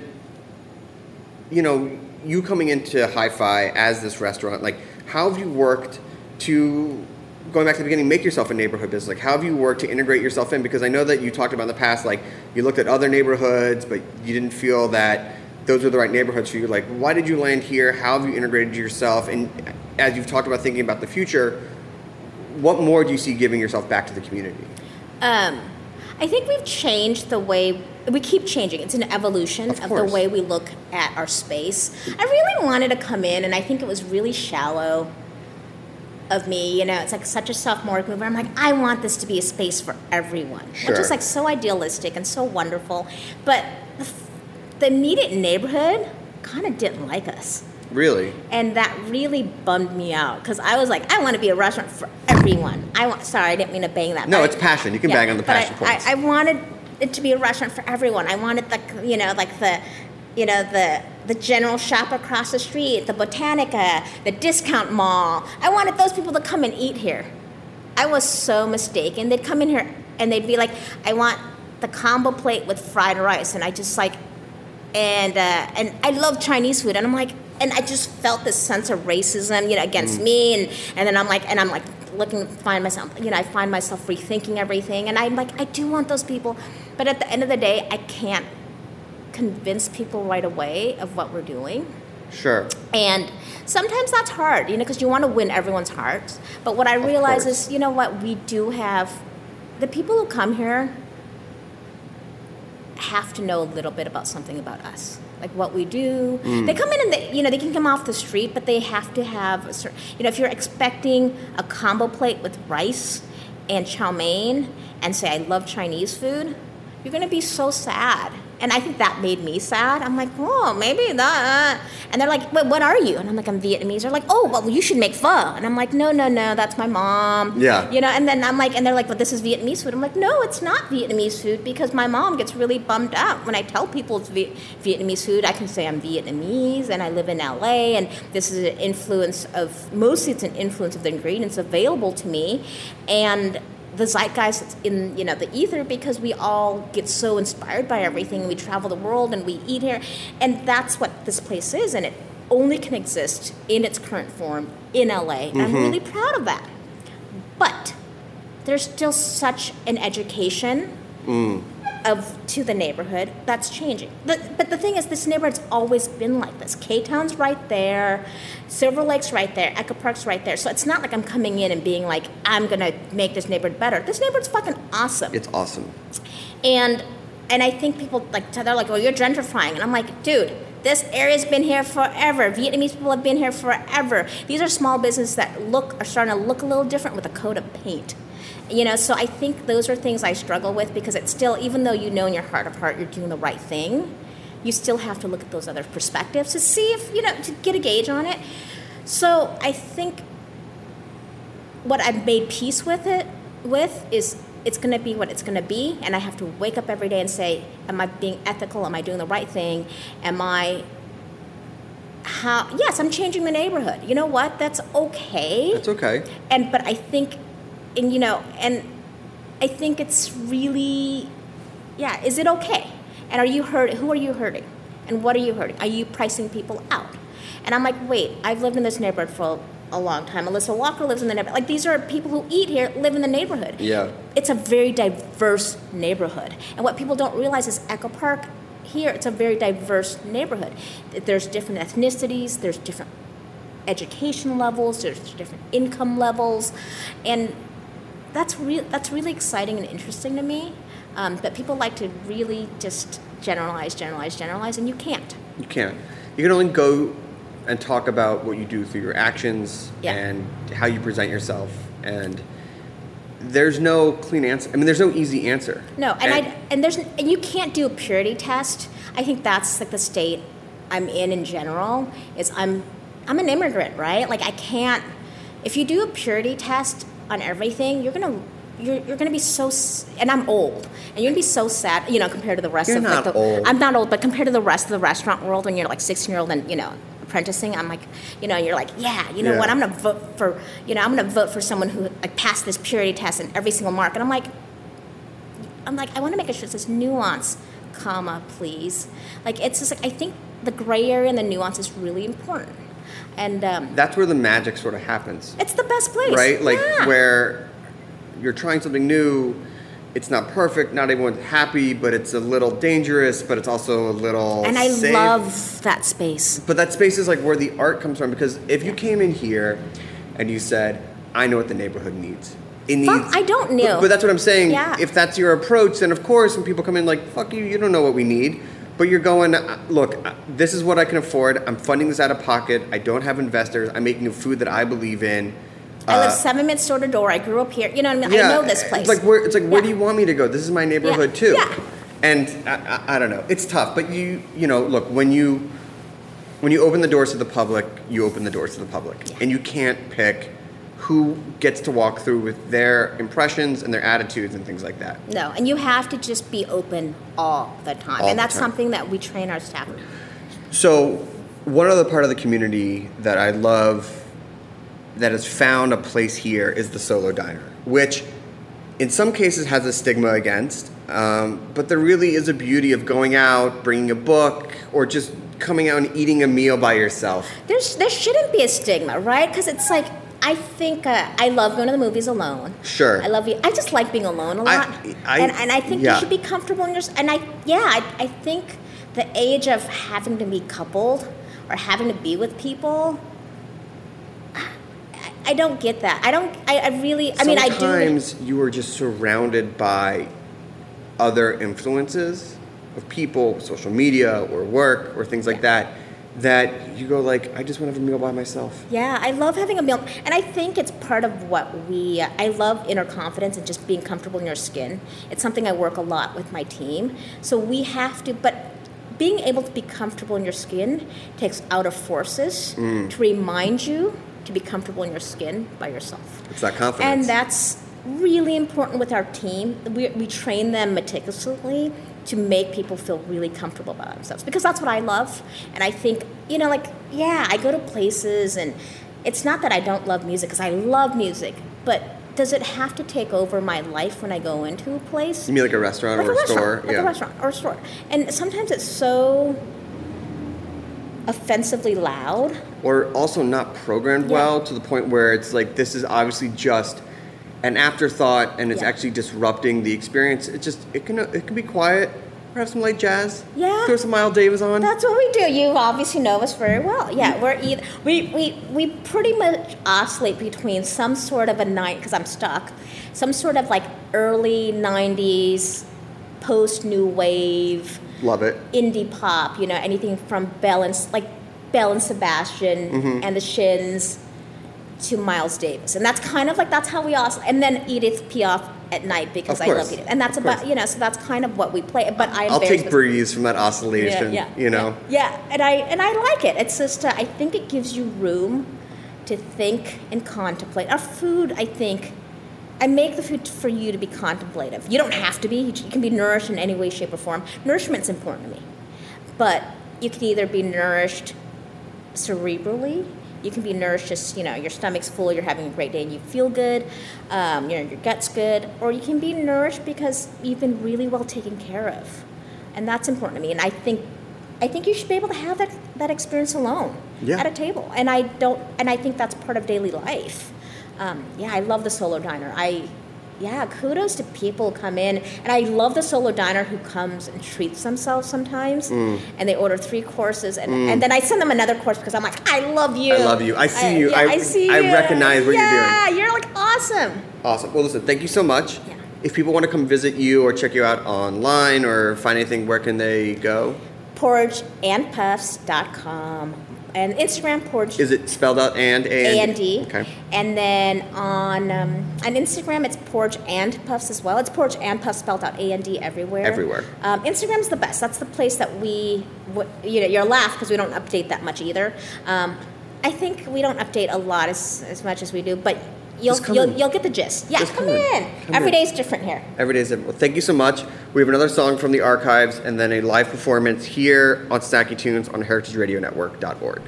D: you know, you coming into Hi-Fi as this restaurant, like how have you worked to going back to the beginning, make yourself a neighborhood business? Like how have you worked to integrate yourself in? Because I know that you talked about in the past, like you looked at other neighborhoods, but you didn't feel that those were the right neighborhoods for you. Like, why did you land here? How have you integrated yourself? And as you've talked about thinking about the future, what more do you see giving yourself back to the community?
F: Um, I think we've changed the way we keep changing. It's an evolution
D: Of
F: of, the way we look at our space. I really wanted to come in, and I think it was really shallow of me. You know, it's like such a sophomoric move. I'm like, I want this to be a space for everyone,
D: Sure.
F: which is like so idealistic and so wonderful. But the immediate neighborhood kind of didn't like us.
D: Really?
F: And that really bummed me out because I was like, I want to be a restaurant for everyone. I want. Sorry, I didn't mean to bang that.
D: No, it's
F: I-
D: passion. You can bang on the
F: but
D: passion
F: I,
D: points.
F: I, I wanted it to be a restaurant for everyone. I wanted the, you know, like the, you know, the the general shop across the street, the Botanica, the discount mall. I wanted those people to come and eat here. I was so mistaken. They'd come in here and they'd be like, I want the combo plate with fried rice, and I just like and uh, and I love Chinese food, and I'm like, and I just felt this sense of racism, you know, against
D: Mm.
F: me, and and then I'm like, and I'm like looking, find myself, you know, I find myself rethinking everything, and I'm like, I do want those people, but at the end of the day, I can't convince people right away of what we're doing.
D: Sure.
F: And sometimes that's hard, you know, because you want to win everyone's hearts. But what I realize
D: course.
F: is, you know what, we do have the people who come here have to know a little bit about something about us, like what we do. Mm. They come in and they, you know, they can come off the street, but they have to have, a certain, you know, if you're expecting a combo plate with rice and chow mein and say I love Chinese food, you're gonna be so sad. And I think that made me sad. I'm like, oh, maybe that. And they're like, wait, what are you? And I'm like, I'm Vietnamese. They're like, oh, well, you should make pho. And I'm like, no, no, no, that's my mom.
D: Yeah.
F: You know, and then I'm like, and they're like, but this is Vietnamese food. I'm like, no, it's not Vietnamese food because my mom gets really bummed out when I tell people it's Viet- Vietnamese food. I can say I'm Vietnamese and I live in LA, and this is an influence of mostly it's an influence of the ingredients available to me, and the zeitgeist that's in you know the ether because we all get so inspired by everything. We travel the world and we eat here, and that's what this place is, and it only can exist in its current form in LA. And I'm mm-hmm. really proud of that. But there's still such an education mm. Of to the neighborhood that's changing. But, but the thing is, this neighborhood's always been like this. K Town's right there, Silver Lake's right there, Echo Park's right there. So it's not like I'm coming in and being like, I'm gonna make this neighborhood better. This neighborhood's fucking awesome.
D: It's awesome.
F: And and I think people like they're like, oh you're gentrifying," and I'm like, "Dude, this area's been here forever. Vietnamese people have been here forever. These are small businesses that look are starting to look a little different with a coat of paint." You know, so I think those are things I struggle with because it's still, even though you know in your heart of heart you're doing the right thing, you still have to look at those other perspectives to see if you know to get a gauge on it. So I think what I've made peace with it with is it's going to be what it's going to be, and I have to wake up every day and say, "Am I being ethical? Am I doing the right thing? Am I how? Yes, I'm changing the neighborhood. You know what? That's okay.
D: that's okay.
F: And but I think, and you know, and I think it's really, yeah. Is it okay? And are you hurt? Who are you hurting? And what are you hurting? Are you pricing people out? And I'm like, wait, I've lived in this neighborhood for a long time. Alissa Walker lives in the neighborhood. Like these are people who eat here, live in the neighborhood.
D: Yeah.
F: It's a very diverse neighborhood. And what people don't realize is Echo Park here, it's a very diverse neighborhood. There's different ethnicities, there's different education levels, there's different income levels, and that's real. That's really exciting and interesting to me. Um, but people like to really just generalize, generalize, generalize, and you can't.
D: You can't. You can only go and talk about what you do through your actions
F: Yeah.
D: and how you present yourself. And there's no clean answer. I mean, there's no easy answer.
F: No, and, I and there's and you can't do a purity test. I think that's like the state I'm in in general. Is I'm I'm an immigrant, right? Like I can't. If you do a purity test on everything, you're gonna. You're, you're gonna be so and I'm old and you're gonna be so sad you know compared to the rest
D: You're
F: of
D: not
F: like the
D: old.
F: I'm not old but compared to the rest of the restaurant world when you're like 16 year old and you know apprenticing I'm like you know you're like yeah you know
D: Yeah.
F: what I'm gonna vote for you know I'm gonna vote for someone who like passed this purity test in every single mark and I'm like I'm like, I want to make sure it says nuance, comma, please. Like, it's just like, I think the gray area and the nuance is really important. And um,
D: That's where the magic sort of happens.
F: it's the best place.
D: right? Like
F: Yeah.
D: where you're trying something new, it's not perfect, not everyone's happy, but it's a little dangerous, but it's also a little
F: And I
D: safe.
F: love that space.
D: But that space is like where the art comes from because if you came in here and you said, "I know what the neighborhood needs," it needs.
F: Fuck, I don't know.
D: But, but that's what I'm saying.
F: Yeah.
D: If that's your approach, then of course, when people come in like, "Fuck you," you don't know what we need. But you're going, "Uh, look, uh, this is what I can afford. I'm funding this out of pocket. I don't have investors. I'm making a food that I believe in.
F: I live
D: Uh,
F: seven minutes door to door. I grew up here. You know what I mean? yeah, I know this place.
D: It's like where it's like where do you want me to go? This is my neighborhood
F: Yeah.
D: too.
F: Yeah.
D: and I, I, I don't know. It's tough, but you you know, look when you when you open the doors to the public, you open the doors to the public, and you can't pick who gets to walk through with their impressions and their attitudes and things like that.
F: No, and you have to just be open all the time,
D: All
F: and that's
D: time.
F: something that we train our staff.
D: So, one other part of the community that I love that has found a place here is the solo diner, which in some cases has a stigma against, um, but there really is a beauty of going out, bringing a book, or just coming out and eating a meal by yourself.
F: There's there shouldn't be a stigma, right? Because it's like I think uh, I love going to the movies alone.
D: Sure.
F: I love you. I just like being alone a
D: I-
F: lot,
D: I-
F: and and I think
D: yeah.
F: you should be comfortable in your. And I yeah, I, I think the age of having to be coupled or having to be with people. I, I don't get that. I don't. I, I really. I mean, I do.
D: Sometimes you are just surrounded by other influences of people, social media, or work, or things like that. That you go like, I just want to have a meal by myself.
F: Yeah, I love having a meal, and I think it's part of what we. I love inner confidence and just being comfortable in your skin. It's something I work a lot with my team. So we have to, but being able to be comfortable in your skin takes outer forces
D: Mm.
F: to remind you to be comfortable in your skin by yourself.
D: It's that confidence.
F: And that's really important with our team. We, we train them meticulously to make people feel really comfortable about themselves because that's what I love. And I think, you know, like, yeah, I go to places and it's not that I don't love music because I love music, but does it have to take over my life when I go into a place?
D: You mean like a restaurant
F: like
D: or
F: a restaurant,
D: store?
F: like a restaurant or a store. And sometimes it's so offensively loud.
D: Or also not programmed
F: Yeah.
D: well to the point where it's like this is obviously just an afterthought and it's
F: Yeah.
D: actually disrupting the experience. It just it can it can be quiet. Perhaps some light jazz.
F: Yeah.
D: Throw some Miles Davis on.
F: That's what we do. You obviously know us very well. Yeah, we're either we we we pretty much oscillate between some sort of a night because I'm stuck, some sort of like early '90s, post new wave,
D: Love it.
F: indie pop. You know, anything from Belle and like Belle and Sebastian
D: Mm-hmm.
F: and the Shins to Miles Davis, and that's kind of like that's how we oscillate. And then Edith Piaf at night because I love. Edith, and that's about you know. So that's kind of what we play. But I
D: I'll take breeze from that oscillation. Yeah. you know.
F: Yeah, yeah, and I and I like it. It's just uh, I think it gives you room to think and contemplate. Our food, I think, I make the food for you to be contemplative. You don't have to be. You can be nourished in any way, shape, or form. Nourishment's important to me, but you can either be nourished cerebrally. You can be nourished just, you know, your stomach's full, you're having a great day and you feel good, um, you know, your gut's good. Or you can be nourished because you've been really well taken care of. And that's important to me. And I think I think you should be able to have that, that experience alone
D: Yeah.
F: at a table. And I don't and I think that's part of daily life. Um, yeah, I love the solo diner. I yeah, kudos to people who come in, and I love the solo diner who comes and treats themselves sometimes,
D: Mm.
F: and they order three courses, and, and then I send them another course because I'm like, I love you.
D: I love you. I see you.
F: yeah,
D: I-
F: I, see
D: I
F: you.
D: recognize what you're doing.
F: Yeah, you're like awesome.
D: Awesome. Well, listen, thank you so much.
F: Yeah.
D: If people want to come visit you or check you out online or find anything, where can they go?
F: Porridgeandpuffs.com and Instagram porch.
D: Is it spelled out and
F: A
D: and
F: D.
D: Okay.
F: And then on um, on Instagram, it's Porridge and Puffs as well. It's Porridge and Puffs spelled out A and D everywhere.
D: Everywhere.
F: Um, Instagram's the best. That's the place that we, w- you know, you're laugh because we don't update that much either. Um, I think we don't update a lot as, as much as we do, but you'll you'll, you'll get the gist. Yeah,
D: Just
F: come,
D: come in.
F: in.
D: Come
F: Every
D: in.
F: day's different here.
D: Every day is different. Well, thank you so much. We have another song from the archives and then a live performance here on Snacky Tunes on heritageradionetwork.org.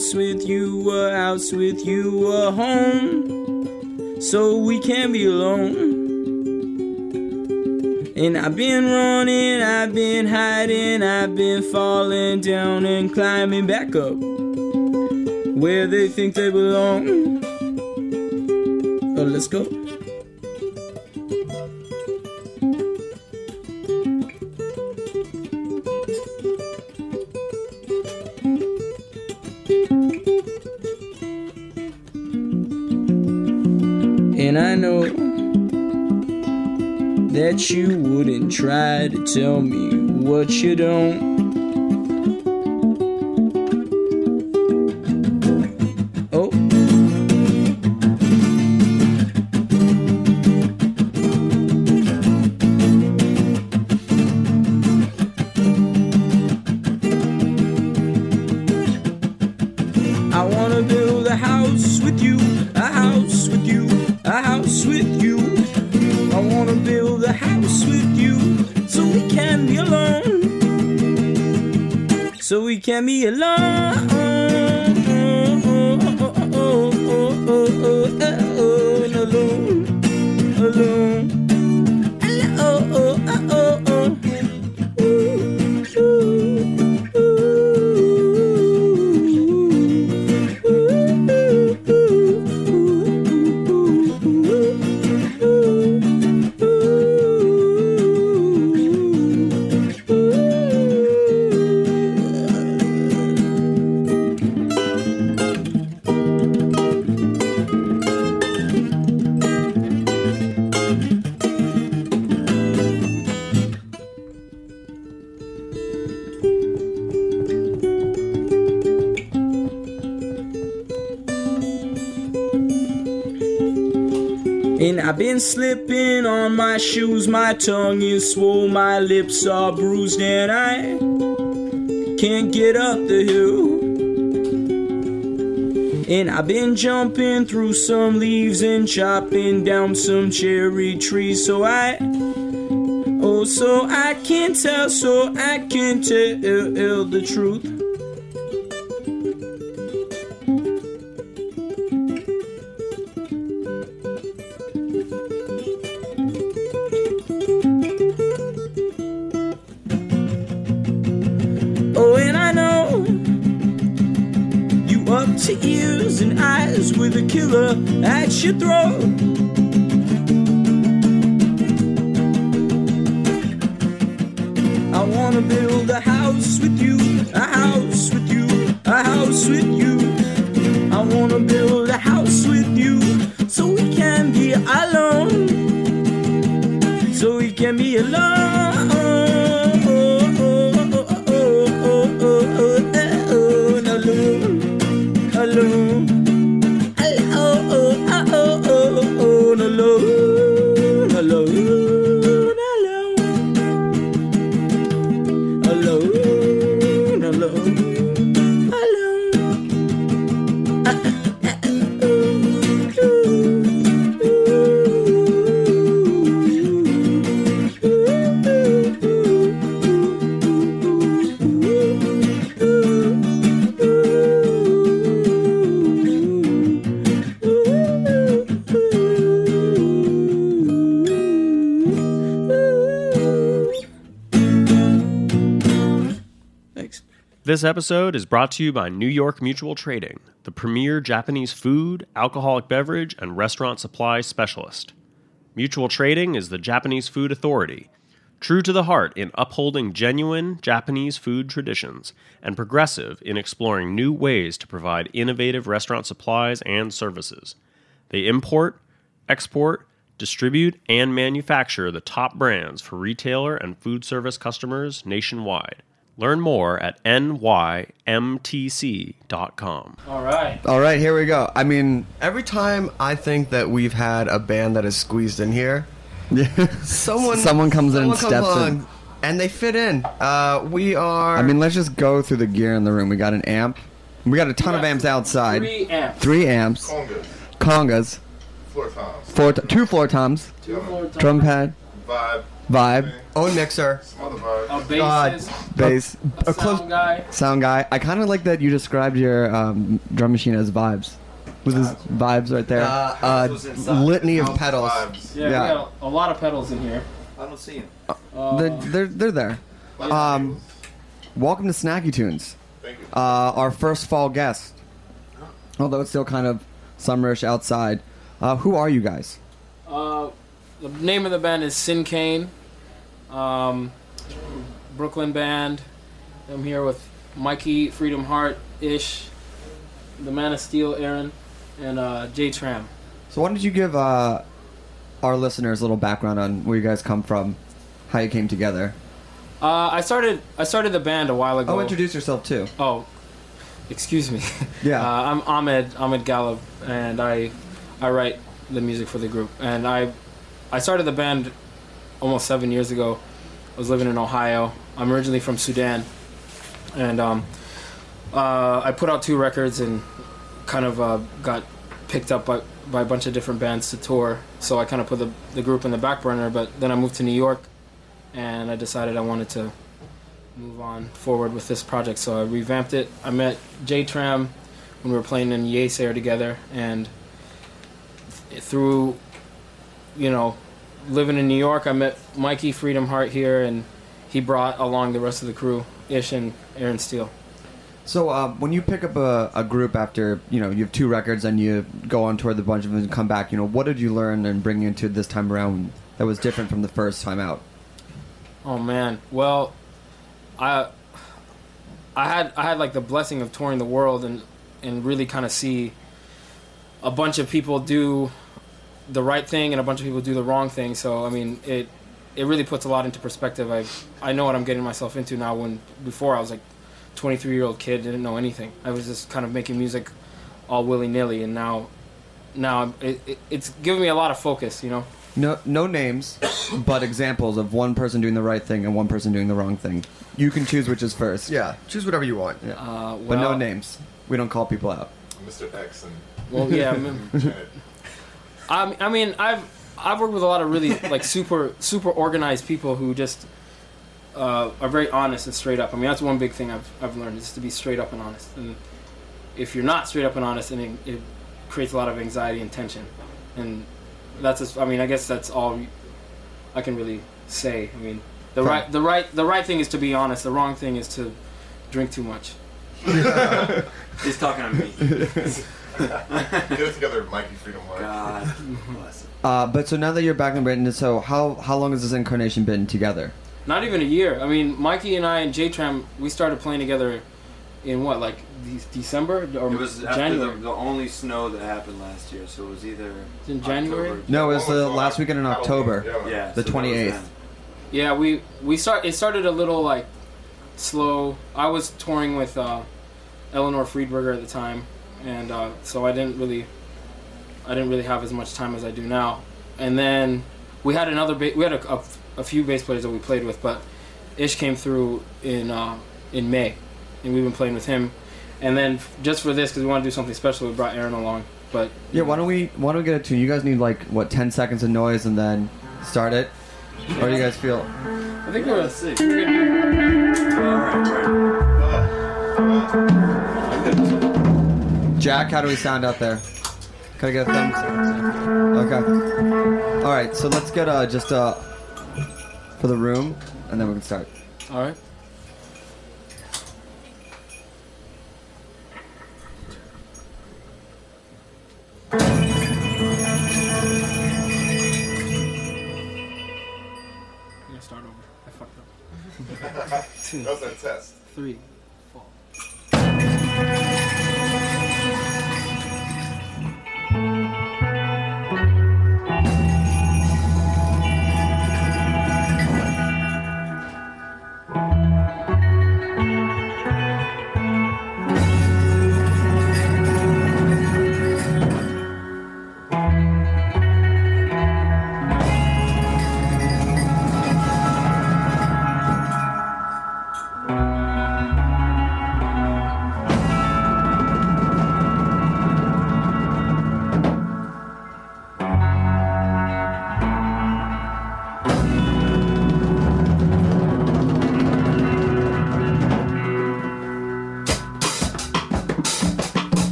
H: house with you, a house with you, a home, so we can be alone. And I've been running, I've been hiding, I've been falling down and climbing back up where they think they belong. Oh, let's go. And I know that you wouldn't try to tell me what you don't. Can't be alone. Tongue is swole, my lips are bruised, and I can't get up the hill. And I've been jumping through some leaves and chopping down some cherry trees, so I, oh, so I can tell, so I can tell the truth. Build a house with you, a house with
B: This episode is brought to you by New York Mutual Trading, the premier Japanese food, alcoholic beverage, and restaurant supply specialist. Mutual Trading is the Japanese food authority, true to the heart in upholding genuine Japanese food traditions and progressive in exploring new ways to provide innovative restaurant supplies and services. They import, export, distribute, and manufacture the top brands for retailer and food service customers nationwide. Learn more at nymtc.com.
A: All right.
D: All right, here we go. I mean, every time I think that we've had a band that is squeezed in here, someone
I: Someone comes in and steps in.
D: and they fit in. Uh, we are.
I: I mean, let's just go through the gear in the room. We got an amp. We got a ton of amps outside.
A: Three amps.
I: Three amps.
J: Congas,
I: Congas.
J: floor toms,
I: Four, t- two floor toms.
J: drum,
I: Drum pad.
J: vibe,
I: vibe.
D: Own mixer.
J: A
I: God,
J: bassist,
I: bass.
J: a
I: A close
J: sound guy.
I: sound guy. I kind of like that you described your um, drum machine as vibes. With his vibes right there.
D: Uh,
I: Uh, litany of pedals.
K: vibes.
J: Yeah,
I: Yeah.
J: we got a, a lot of pedals in here.
K: I don't see him.
J: Uh,
I: They're, they're, they're there. Um, welcome to Snacky Tunes.
L: Thank you.
I: Uh, our first fall guest. Although it's still kind of summerish outside. Uh, who are you guys?
J: Uh, the name of the band is Sinkane. Um, Brooklyn band. I'm here with Mikey Freedom Hart Ish, the Man of Steel Aaron, and uh, Jay Tram.
I: So why don't you give uh, our listeners a little background on where you guys come from, how you came together?
J: Uh, I started I started the band a while ago.
I: Oh, introduce yourself too.
J: Oh, excuse me.
I: Yeah.
J: Uh, I'm Ahmed Ahmed Gallab, and I I write the music for the group. And I I started the band almost seven years ago. I was living in Ohio. I'm originally from Sudan, and um, uh, I put out two records and kind of uh, got picked up by by a bunch of different bands to tour. So I kind of put the the group in the back burner. But then I moved to New York, and I decided I wanted to move on forward with this project. So I revamped it. I met Jay Tram when we were playing in Yeasayer together, and th- through, you know, living in New York, I met Mikey Freedom Hart here, and he brought along the rest of the crew, Ish and Aaron Steele.
I: So uh, when you pick up a, a group after you know you have two records and you go on tour with a bunch of them and come back, you know what did you learn and bring into this time around that was different from the first time out?
J: Oh man, well, I I had I had like the blessing of touring the world and and really kind of see a bunch of people do the right thing and a bunch of people do the wrong thing. So I mean, it it really puts a lot into perspective. I I know what I'm getting myself into now. When before I was like 23 year old kid, didn't know anything. I was just kind of making music all willy nilly, and now now it, it, it's giving me a lot of focus. You know.
I: No, no names, but examples of one person doing the right thing and one person doing the wrong thing. You can choose which is first.
D: Yeah, choose whatever you want.
I: Yeah.
J: Uh,
I: but no names. We don't call people out.
L: Mr. X and
J: Well, yeah. I mean,
L: Janet.
J: I, I mean, I've I've worked with a lot of really like super super organized people who just uh, are very honest and straight up. I mean, that's one big thing I've I've learned is to be straight up and honest. And if you're not straight up and honest, then it, it creates a lot of anxiety and tension. And that's just, I mean, I guess that's all I can really say. I mean, the
I: Right.
J: right the right the right thing is to be honest. The wrong thing is to drink too much.
K: He's talking to me.
L: Get it together, Mikey Freedom Hart.
K: God bless him.
I: Uh, but so now that you're back in Britain, so how how long has this incarnation been together?
J: Not even a year. I mean, Mikey and I and J Tram, we started playing together in what, like de- December or
K: It was after
J: January?
K: the, the only snow that happened last year, so it was either
J: in January?
K: October-
I: No, it was the
L: Almost
I: last weekend in October.
L: Yeah.
K: Yeah,
I: The
K: so that was
I: 28th.
J: Yeah, we we start. It started a little like slow. I was touring with uh, Eleanor Friedberger at the time, and uh, so I didn't really, I didn't really have as much time as I do now. And then we had another. Ba- we had a, a, a few bass players that we played with, but Ish came through in uh, in May, and we've been playing with him. And then just for this, because we want to do something special, we brought Aaron along. But
I: Yeah, why don't we why don't we get it to you guys need like what ten seconds of noise and then start it? Or do you guys feel
J: I think we're. We're gonna do-
K: All right, right.
I: Jack, how do we sound out there? Can I get a thumbs? Okay. All right, so let's get uh just uh for the room, and then we can start.
J: All right. I'm gonna start over. I fucked up. Two,
L: That was our test.
J: three,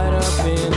J: light up in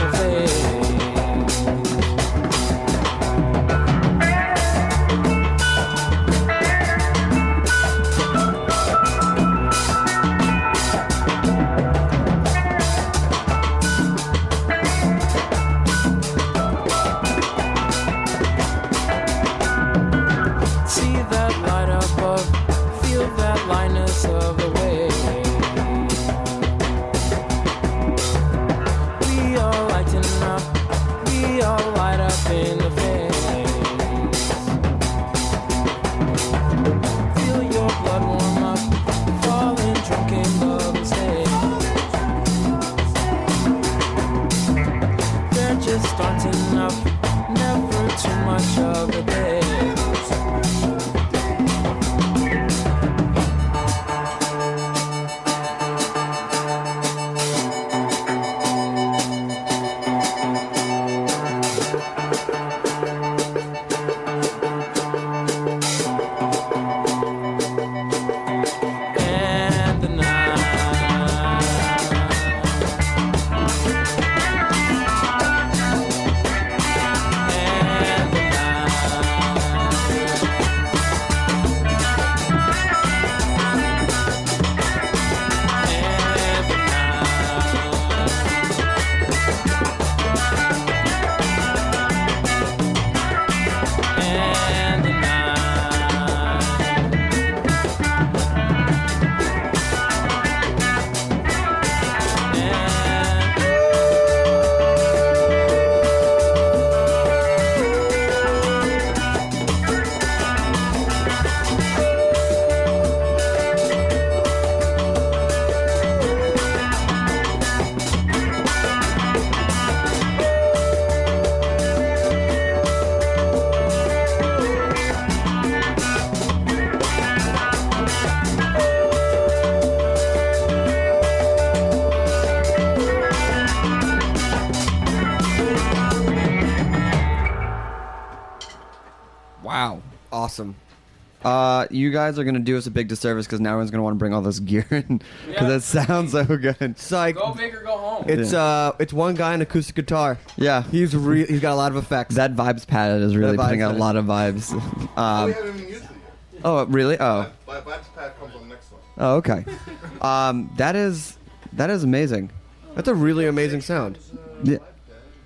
I: you guys are gonna do us a big disservice because now everyone's gonna want to bring all this gear in because
J: Yeah.
I: it sounds so good.
D: Psych.
J: Go big or go home.
D: It's uh, it's one guy on acoustic guitar.
I: Yeah,
D: He's re- he's got a lot of effects.
I: that vibes pad is really
D: That vibes
I: putting out a
D: pad.
I: lot of vibes.
L: we
I: Um,
L: haven't even used it yet.
I: oh, really? Oh,
L: My Vibes Pad comes on the next one.
I: oh, okay. Um, that is that is amazing.
D: That's a really amazing sound.
I: Yeah,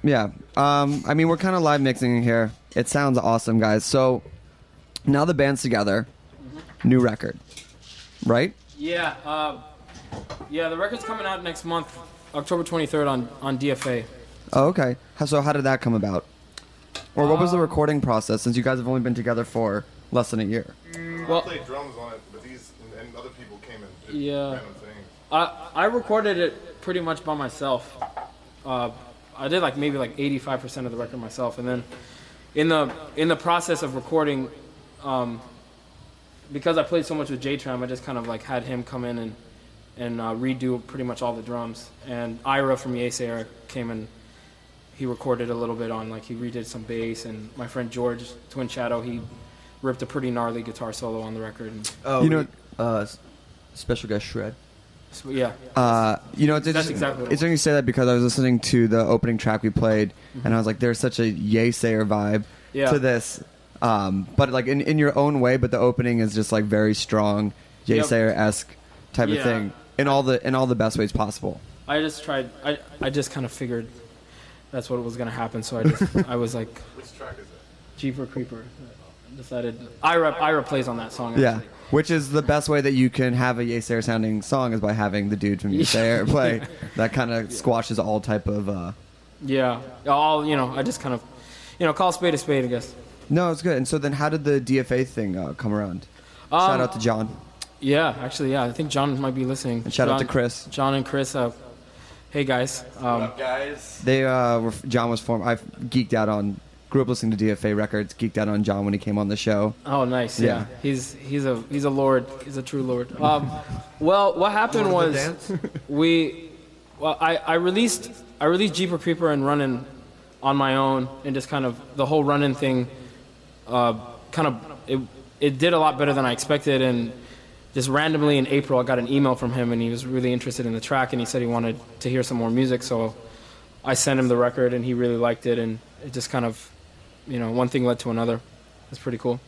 I: yeah. Um, I mean, we're kind of live mixing here. It sounds awesome, guys. So now the band's together. New record, right?
J: Yeah, uh, yeah. The record's coming out next month, October 23rd on on DFA.
I: Oh, okay. How, so how did that come about? Or what was the
J: Um,
I: recording process since you guys have only been together for less than a year?
J: Well-
L: I played drums on it, but these and, and other people came and did
J: Yeah.
L: random things.
J: I I recorded it pretty much by myself. Uh, I did like maybe like 85% of the record myself, and then in the in the process of recording, um, because I played so much with J Tram, I just kind of like had him come in and and uh, redo pretty much all the drums. And Ira from Yeasayer came and he recorded a little bit on like he redid some bass, and my friend George Twin Shadow he ripped a pretty gnarly guitar solo on the record. And,
D: Oh,
I: you know, uh, special guest shred.
J: so, yeah,
I: Uh, you know, it's
J: That's
I: interesting,
J: exactly
I: it's interesting you say that because I was listening to the opening track we played, and I was like, "There's such a Yeasayer vibe
J: Yeah.
I: to this," um, but like in, in your own way. But the opening is just like very strong, yay
J: Yep.
I: sayer esque type of thing in all the in all the best ways possible.
J: I just tried. I I just kind of figured that's what was gonna happen. So I just I was like,
L: Which track is that?
J: Jeeper Creeper. Decided Ira Ira plays on that song.
I: Yeah, which is the best way that you can have a Yeasayer sounding song is by having the dude from Yeasayer play. That kind of squashes all type of. Uh,
J: Yeah. All you know. I just kind of, you know, call a spade a spade. I guess.
I: No, it's good. And so then, how did the DFA thing uh, come around? Shout
J: Um,
I: out to John.
J: Yeah, actually, yeah. I think John might be listening.
I: And shout out to Chris.
J: John and Chris. Uh, hey guys. Um,
K: guys?
I: They uh, were, John was formed. I geeked out on. Grew up listening to DFA records. Geeked out on John when he came on the show.
J: Oh, nice.
I: Yeah.
J: Yeah. He's he's a he's a lord. He's a true lord. Um, well, what happened was
D: dance?
J: we, well, I, I released I released Jeeper Creeper and Running on my own, and just kind of the whole running thing, uh, kind of it it did a lot better than I expected. And just randomly in April, I got an email from him, and he was really interested in the track, and he said he wanted to hear some more music. So I sent him the record, and he really liked it, and it just kind of, you know, one thing led to another. It's pretty cool.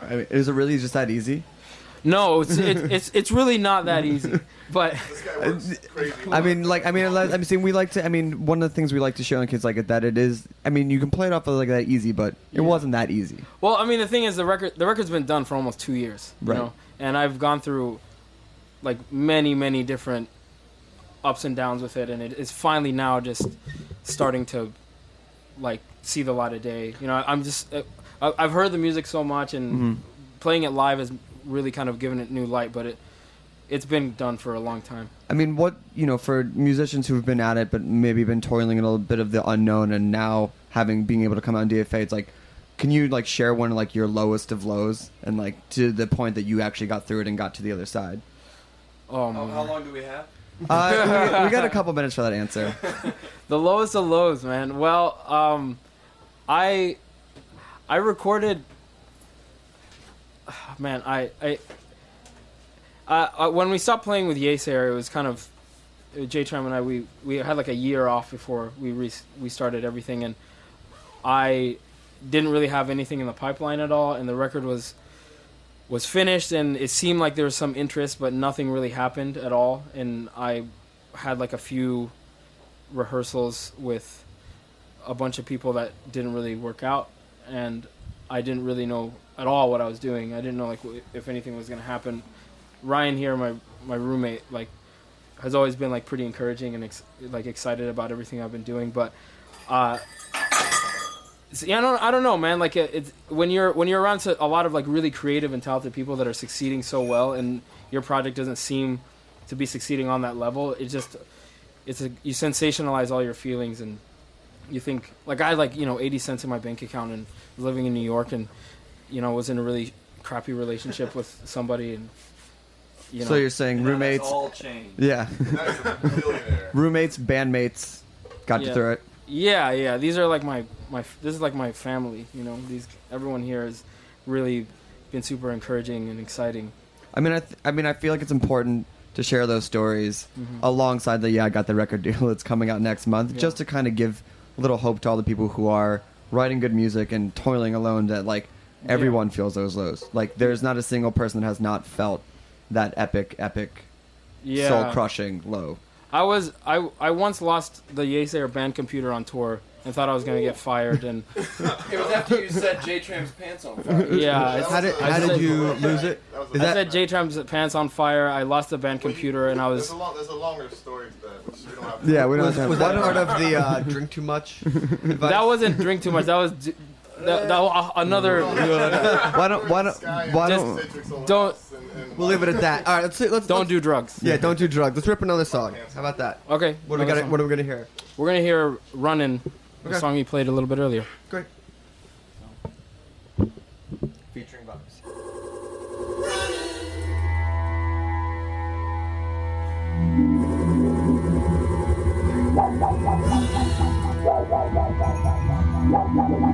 I: I mean, is it really just that easy?
J: No, it's it's it's, it's really not that easy. But
I: I mean, like, I mean, I I'm saying we like to. I mean, one of the things we like to show on kids like that it is. I mean, you can play it off of like that easy, but it wasn't that easy.
J: Well, I mean, the thing is, the record the record's been done for almost two years, you
I: Right.
J: know, and I've gone through like many, many different ups and downs with it, and it's finally now just starting to like see the light of day. You know, I'm just uh, I- I've heard the music so much, and
I: Mhm.
J: playing it live has really kind of given it new light, but it it's been done for a long time.
I: I mean, what you know, for musicians who've been at it, but maybe been toiling in a little bit of the unknown, and now having being able to come out on DFA, it's like, can you like share one of like your lowest of lows, and like to the point that you actually got through it and got to the other side?
J: Oh,
K: How,
J: man.
K: how long do we have?
I: Uh, we, we got a couple minutes for that answer.
J: the lowest of lows, man. Well, um, I I recorded. Man, I I. Uh, when we stopped playing with Yeasayer, it was kind of J Tram and I. We, we had like a year off before we re- we started everything, and I didn't really have anything in the pipeline at all, and the record was was finished, and it seemed like there was some interest, but nothing really happened at all, and I had like a few rehearsals with a bunch of people that didn't really work out and I didn't really know at all what I was doing. I didn't know like if anything was to happen. Ryan here my my roommate like has always been like pretty encouraging and ex- like excited about everything I've been doing but uh yeah, I don't, I don't know, man. Like it, it's when you're when you're around a lot of like really creative and talented people that are succeeding so well, and your project doesn't seem to be succeeding on that level. It just it's a you sensationalize all your feelings and you think like I had, like you know eighty cents in my bank account and living in New York and you know was in a really crappy relationship with somebody and you know
I: so you're saying roommates?
K: all changed.
I: Yeah. roommates, bandmates, got you
J: Yeah.
I: through it.
J: Yeah, yeah. These are like my my. This is like my family. You know, these everyone here has really been super encouraging and exciting.
I: I mean, I, th- I mean, I feel like it's important to share those stories
J: Mhm.
I: alongside the yeah, I got the record deal that's coming out next month,
J: Yeah.
I: just to kind of give a little hope to all the people who are writing good music and toiling alone. That like everyone feels those lows. Like there's not a single person that has not felt that epic, epic,
J: Yeah.
I: soul crushing low.
J: I was I I once lost the Yeasayer band computer on tour and thought I was gonna get fired and
K: It was after you set J Tram's pants on fire.
J: yeah.
I: How did-
J: I
I: how did
J: said-
I: you lose it? Is
J: I
I: that-
J: set J Tram's pants on fire. I lost the band computer and I was
L: There's a, long, there's a longer story to that, which we don't have.
I: Yeah, we don't
M: Was,
I: have
M: was that part of the uh, drink too much? advice?
J: that wasn't drink too much. That was d- that, that was another.
I: why don't why don't why
J: Just
I: don't
J: don't
M: We'll leave it at that. All right, let's let's
J: don't
M: let's-
J: do drugs.
M: Yeah, don't do drugs. Let's rip another song. How about that?
J: Okay.
M: What do we
J: another
M: got?
J: song.
M: What are we gonna hear?
J: We're gonna hear "Runnin'," the
M: Okay.
J: song you played a little bit earlier.
M: Great. Featuring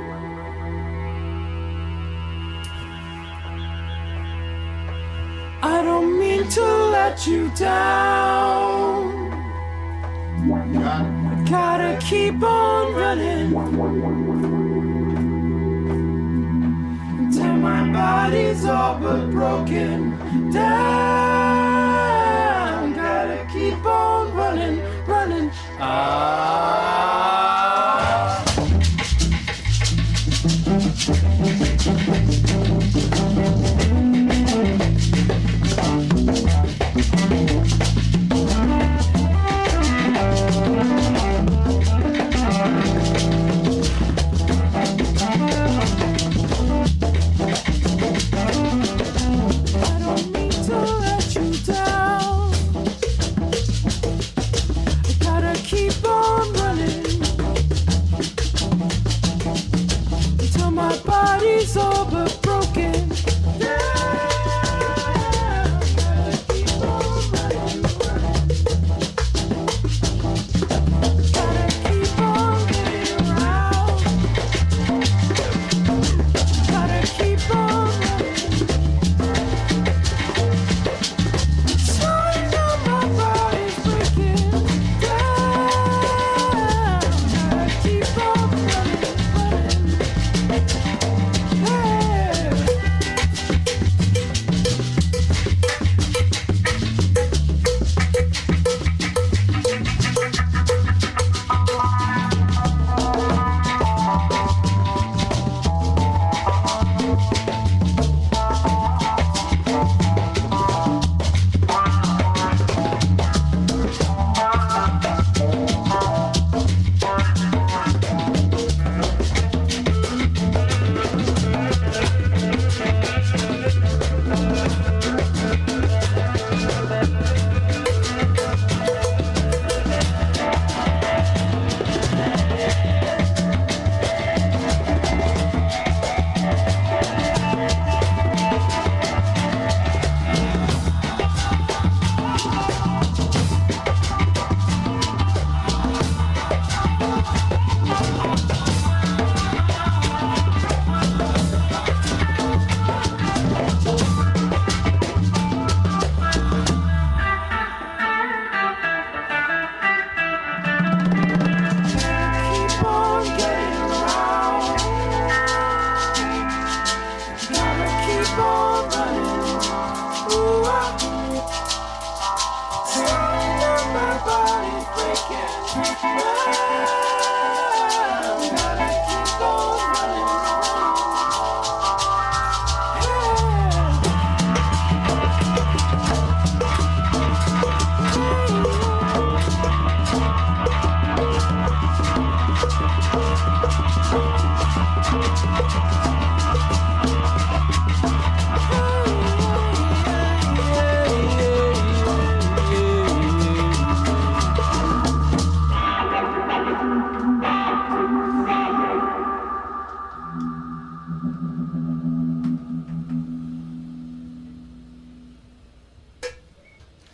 E: I don't mean to let you down. I gotta keep on running until my body's all but broken down. Gotta keep on running, running. Ah.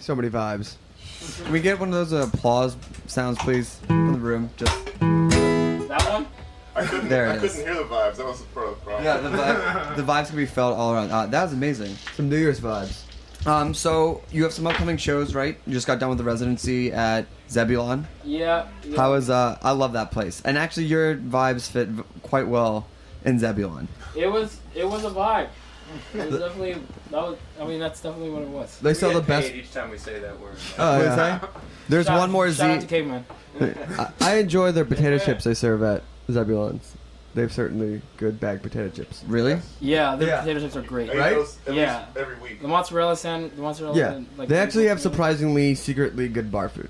I: So many vibes. Can we get one of those uh, applause sounds, please, from the room? Just
J: That one?
L: I couldn't,
I: There it
L: I
I: is.
L: couldn't hear the vibes. That was part of the problem.
I: yeah, the, vibe, the vibes can be felt all around. Uh, that was amazing.
D: Some New Year's vibes.
I: Um, so you have some upcoming shows, right? You just got done with the residency at Zebulon.
J: Yeah. yeah.
I: How is uh? I love that place, and actually your vibes fit v- quite well in Zebulon.
J: It was it was a vibe. It was definitely that was. I mean, that's definitely what it was.
I: They sell the best.
M: each time we say that word.
I: Oh, yeah. There's
J: Shout-
I: one more
J: shout out
I: Z.
J: to Caveman.
D: I, I enjoy their potato chips they serve at Zebulon's. They've certainly good bagged potato chips.
I: Really?
J: Yeah, the
D: Yeah.
J: potato chips are great.
D: Right?
L: those at
J: Yeah.
L: least every week.
J: The mozzarella sand, the mozzarella.
D: Yeah,
J: and, like,
D: they actually have
J: yeah.
D: surprisingly secretly good bar food.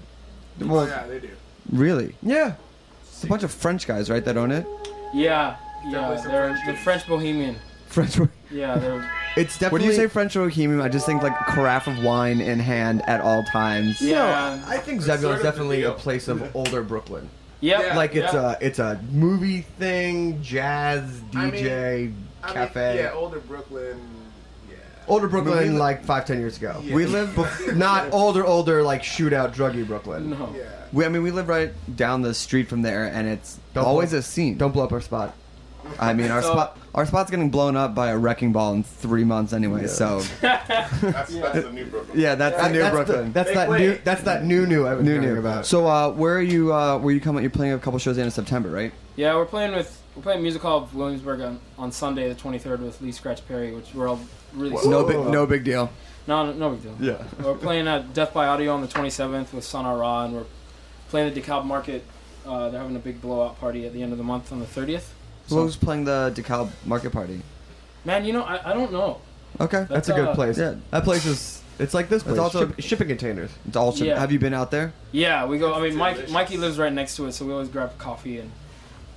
D: Well,
M: yeah, they do.
I: Really?
D: yeah.
I: It's a bunch of French guys, right, that own it.
J: Yeah, yeah,
M: Definitely some
J: they're
M: French
J: the
M: juice.
J: French Bohemian.
I: French.
J: Yeah, they're
D: It's definitely.
I: When
D: definitely.
I: you say French bohemian, I just think like carafe of wine in hand at all times.
J: yeah,
D: I think
L: It's
D: Zebulon's
L: sort of the
D: definitely a place of older Brooklyn.
J: yeah,
D: Like it's
J: yeah.
D: a it's a movie thing, jazz,
M: I mean-
D: DJ,
M: I
D: cafe.
M: Mean, yeah, older Brooklyn. Yeah.
D: Older Brooklyn,
I: We li-
D: like five, ten years ago.
M: Yeah.
I: We live.
D: Bef- not older, older, like shootout, druggy Brooklyn.
J: no.
M: Yeah.
I: We, I mean, we live right down the street from there, and it's
D: Don't
I: always
D: blow-
I: a scene.
D: Don't blow up our spot.
I: I mean, our
J: So-
I: spot, our spot's getting blown up by a wrecking ball in three months anyway.
D: Yeah.
I: So
L: That's, that's the new Brooklyn.
I: yeah, that's the
D: That-
I: new
D: that's
I: Brooklyn.
D: that's that
M: way.
D: new. That's that new new I was
I: new
D: hearing
I: new.
D: about.
I: So uh, where are you? Uh, where you coming? You're playing a couple shows in in September, right?
J: Yeah, we're playing with we're playing Music Hall of Williamsburg on, on Sunday the 23rd with Lee Scratch Perry, which we're all really
D: Whoa.
I: No big, no big deal.
J: no no, no big deal.
I: Yeah.
J: We're playing at Death by Audio on the 27th with Sun Ra, and we're playing at DeKalb Market. Uh, they're having a big blowout party at the end of the month on the 30th. So,
I: Who's playing the DeKalb Market Party?
J: man, you know, I, I don't know.
I: Okay,
D: that's a good
J: uh,
D: place.
I: Yeah.
D: That place is. It's like this place.
I: It's also-
D: Ship- shipping containers.
I: It's all.
J: Yeah.
I: Have you been out there?
J: Yeah, we go. I mean, Mike. Mikey lives right next to it, so we always grab coffee. And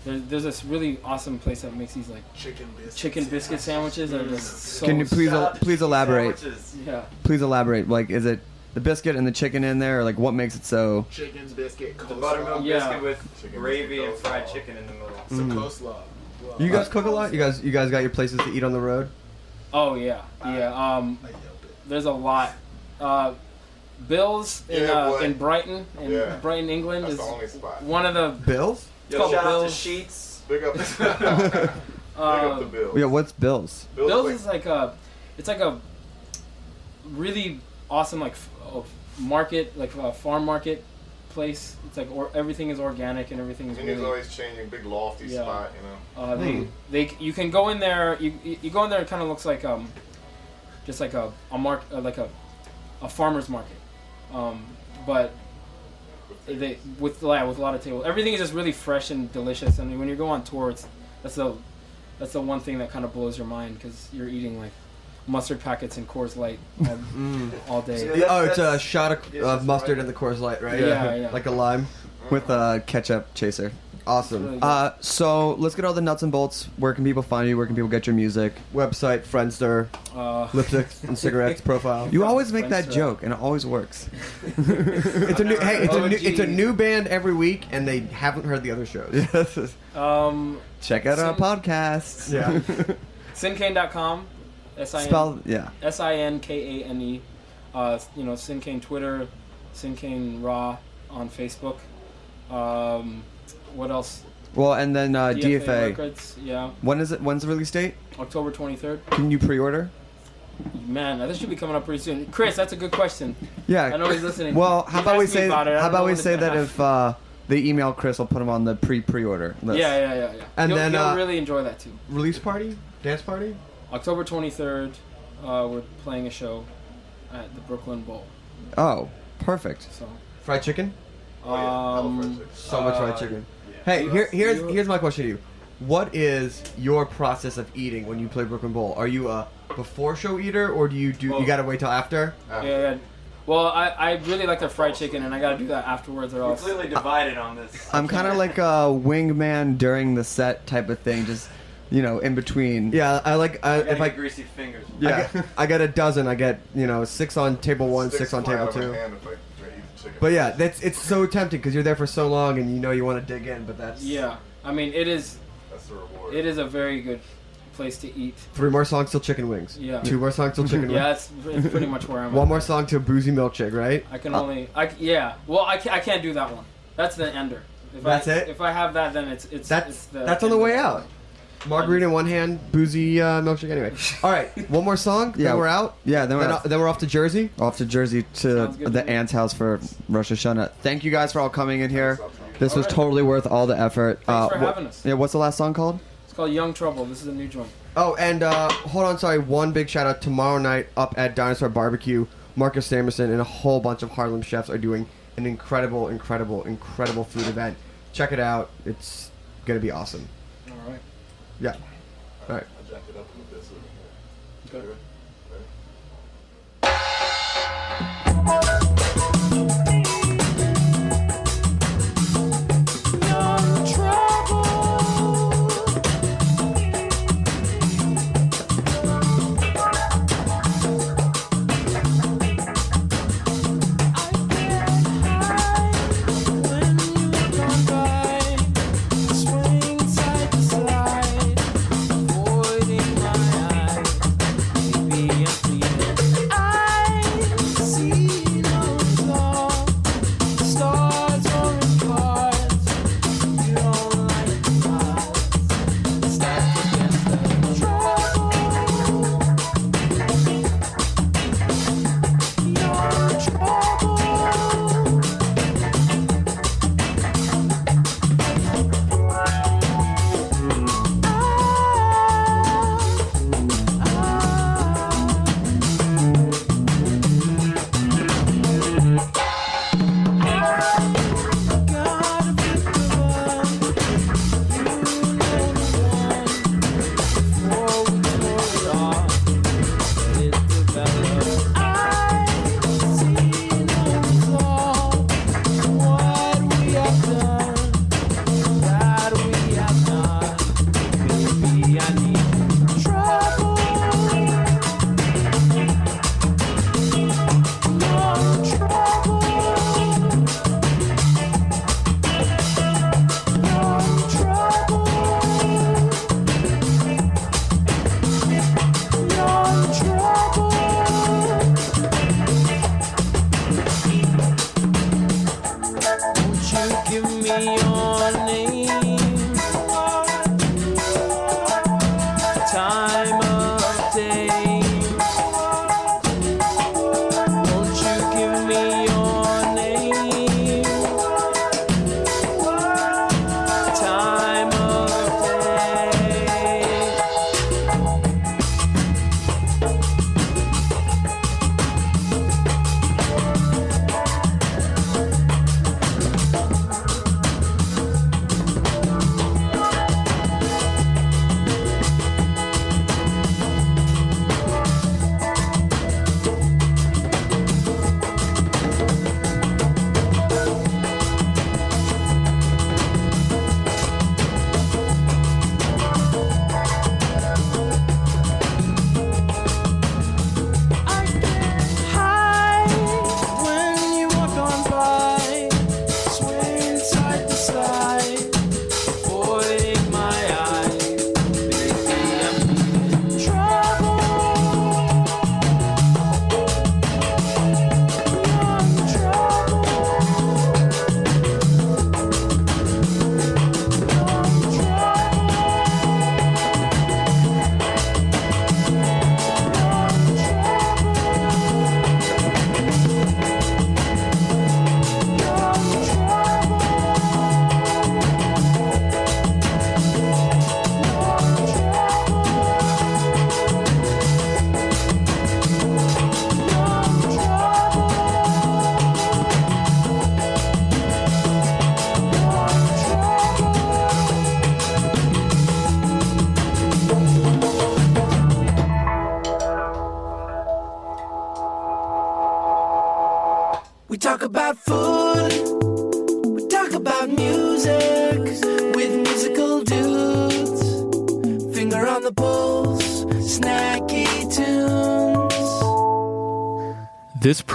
J: there's, there's this really awesome place that makes these like
M: Chicken biscuits.
J: chicken biscuit sandwiches that are just so.
I: Can you please el- please elaborate?
J: Yeah.
I: Please elaborate. Like, is it the biscuit and the chicken in there, or like what makes it so?
M: Chicken biscuit.
K: The buttermilk
J: Yeah.
K: biscuit with
L: Chicken
K: gravy
L: biscuit
K: and fried chicken in the middle.
M: Some
I: Mm.
M: coleslaw. Wow.
D: You guys cook a lot. You guys. You guys got your places to eat on the road.
J: Oh yeah, yeah. Um,
M: I yelled it.
J: there's a lot. Uh, Bill's in
L: Yeah,
J: uh, in Brighton, in
L: Yeah.
J: Brighton, England,
L: That's
J: is
L: the only spot.
J: one of the.
D: Bills.
J: It's
K: Yo,
J: called
K: shout out to
J: Bill's.
K: Sheets.
L: Big up, big up
J: Uh,
L: the Bills.
I: Yeah, what's Bill's?
L: Bills,
J: Bill's is like a, it's like a really awesome like f- uh, market, like a farm market place. It's like or, everything is organic and everything is
L: And he's
J: really.
L: always changing, big lofty
J: Yeah.
L: spot, you know.
J: Uh, they, they you can go in there. You you you go in there. It kind of looks like um, just like a a mark uh, like a a farmer's market, um, but they with yeah, with a lot of tables. Everything is just really fresh and delicious. And when you go on tour, it's that's the that's the one thing that kind of blows your mind because you're eating like mustard packets and Coors Light all, all day.
K: Yeah,
D: The- oh, it's a shot of,
K: yes,
D: of mustard
K: right.
D: in the Coors Light, right?
J: Yeah, yeah.
D: Like a lime.
I: With a ketchup chaser.
D: Awesome.
J: Really
I: Uh, so let's get all the nuts and bolts. Where can people find you? Where can people get your music?
D: Website, Friendster,
J: Uh,
D: lipsticks and cigarettes profile.
I: You always make that joke, and it always works.
D: it's a new. Hey, it's a new.
J: OG.
D: It's a new band every week, and they haven't heard the other shows.
J: um,
I: Check out our
J: Sin-
I: podcasts.
D: Yeah.
J: sinkane.com. S I N
I: Spell yeah.
J: S I N K A N E. Uh, you know, Sin Sinkane Twitter, Sin Sinkane Raw on Facebook. Um, what else?
I: Well, and then uh, DFA.
J: Records. Yeah,
I: When is it? When's the release date?
J: October 23rd.
I: Can you pre-order?
J: Man, this should be coming up pretty soon. Chris, that's a good question.
I: Yeah.
J: I know he's listening.
I: Well, how about we say?
J: about
I: How about we say that if uh, they email Chris, we'll put him on the pre-pre-order list.
J: Yeah, yeah, yeah, yeah.
D: And
J: You'll-
D: then,
J: you'll
D: uh,
J: really enjoy that too.
D: Release party, dance party.
J: October 23rd, uh, we're playing a show at the Brooklyn Bowl.
I: Oh, perfect.
J: So
D: Fried chicken.
J: Um,
D: So much fried
J: uh,
D: chicken. Hey, here, here's here's my question to you. What is your process of eating when you play Brooklyn Bowl? Are you a before show eater, or do you do you gotta wait till after?
J: Yeah, yeah. Well, I, I really like the fried chicken, and I gotta do that afterwards, or else.
K: I'm completely divided on this.
D: I'm kind of like a wingman during the set type of thing, just you know, in between. Yeah, I like I,
K: I gotta
D: if I
K: greasy fingers.
D: yeah, I get, I get a dozen. I get you know six on table one, six on
L: fly
D: table
L: out of my
D: two.
L: hand if I try to eat the chicken.
D: But yeah, that's it's so tempting because you're there for so long and you know you want to dig in, but that's
J: Yeah, I mean, it is.
L: That's the reward.
J: It is a very good place to eat.
D: Three more songs till chicken wings.
J: Yeah.
D: Two more songs till chicken wings.
J: Yeah, that's it's pretty much where I'm.
D: One
J: at.
D: more song to boozy milkshake, right?
J: I can
D: Uh,
J: only. I yeah. Well, I can't, I can't do that one. That's the ender. If
D: That's
J: I,
D: it?
J: If I have that, then it's it's
D: That's
J: it's the
D: that's on the
J: end
D: way
J: of
D: out. Margarita in one hand, boozy uh, milkshake. Anyway, all right, one more song.
I: Yeah.
D: then we're out.
I: Yeah, then we're
D: Then,
I: out.
D: then we're off to Jersey.
I: Off to Jersey to the
J: to
I: aunt's house for Rosh Hashanah. Thank you guys for all coming in here. This was
J: Alright.
I: totally worth all the effort. Uh,
J: for
I: wha-
J: having us.
I: Yeah, what's the last song called?
J: It's called Young Trouble. This is a new joint.
D: Oh, and uh, hold on, sorry. One big shout out tomorrow night up at Dinosaur Barbecue. Marcus Samuelsson and a whole bunch of Harlem chefs are doing an incredible, incredible, incredible food event. Check it out. It's gonna be awesome.
J: All right.
D: Yeah. All right.
L: I jacked it up a little bit. So
J: Good.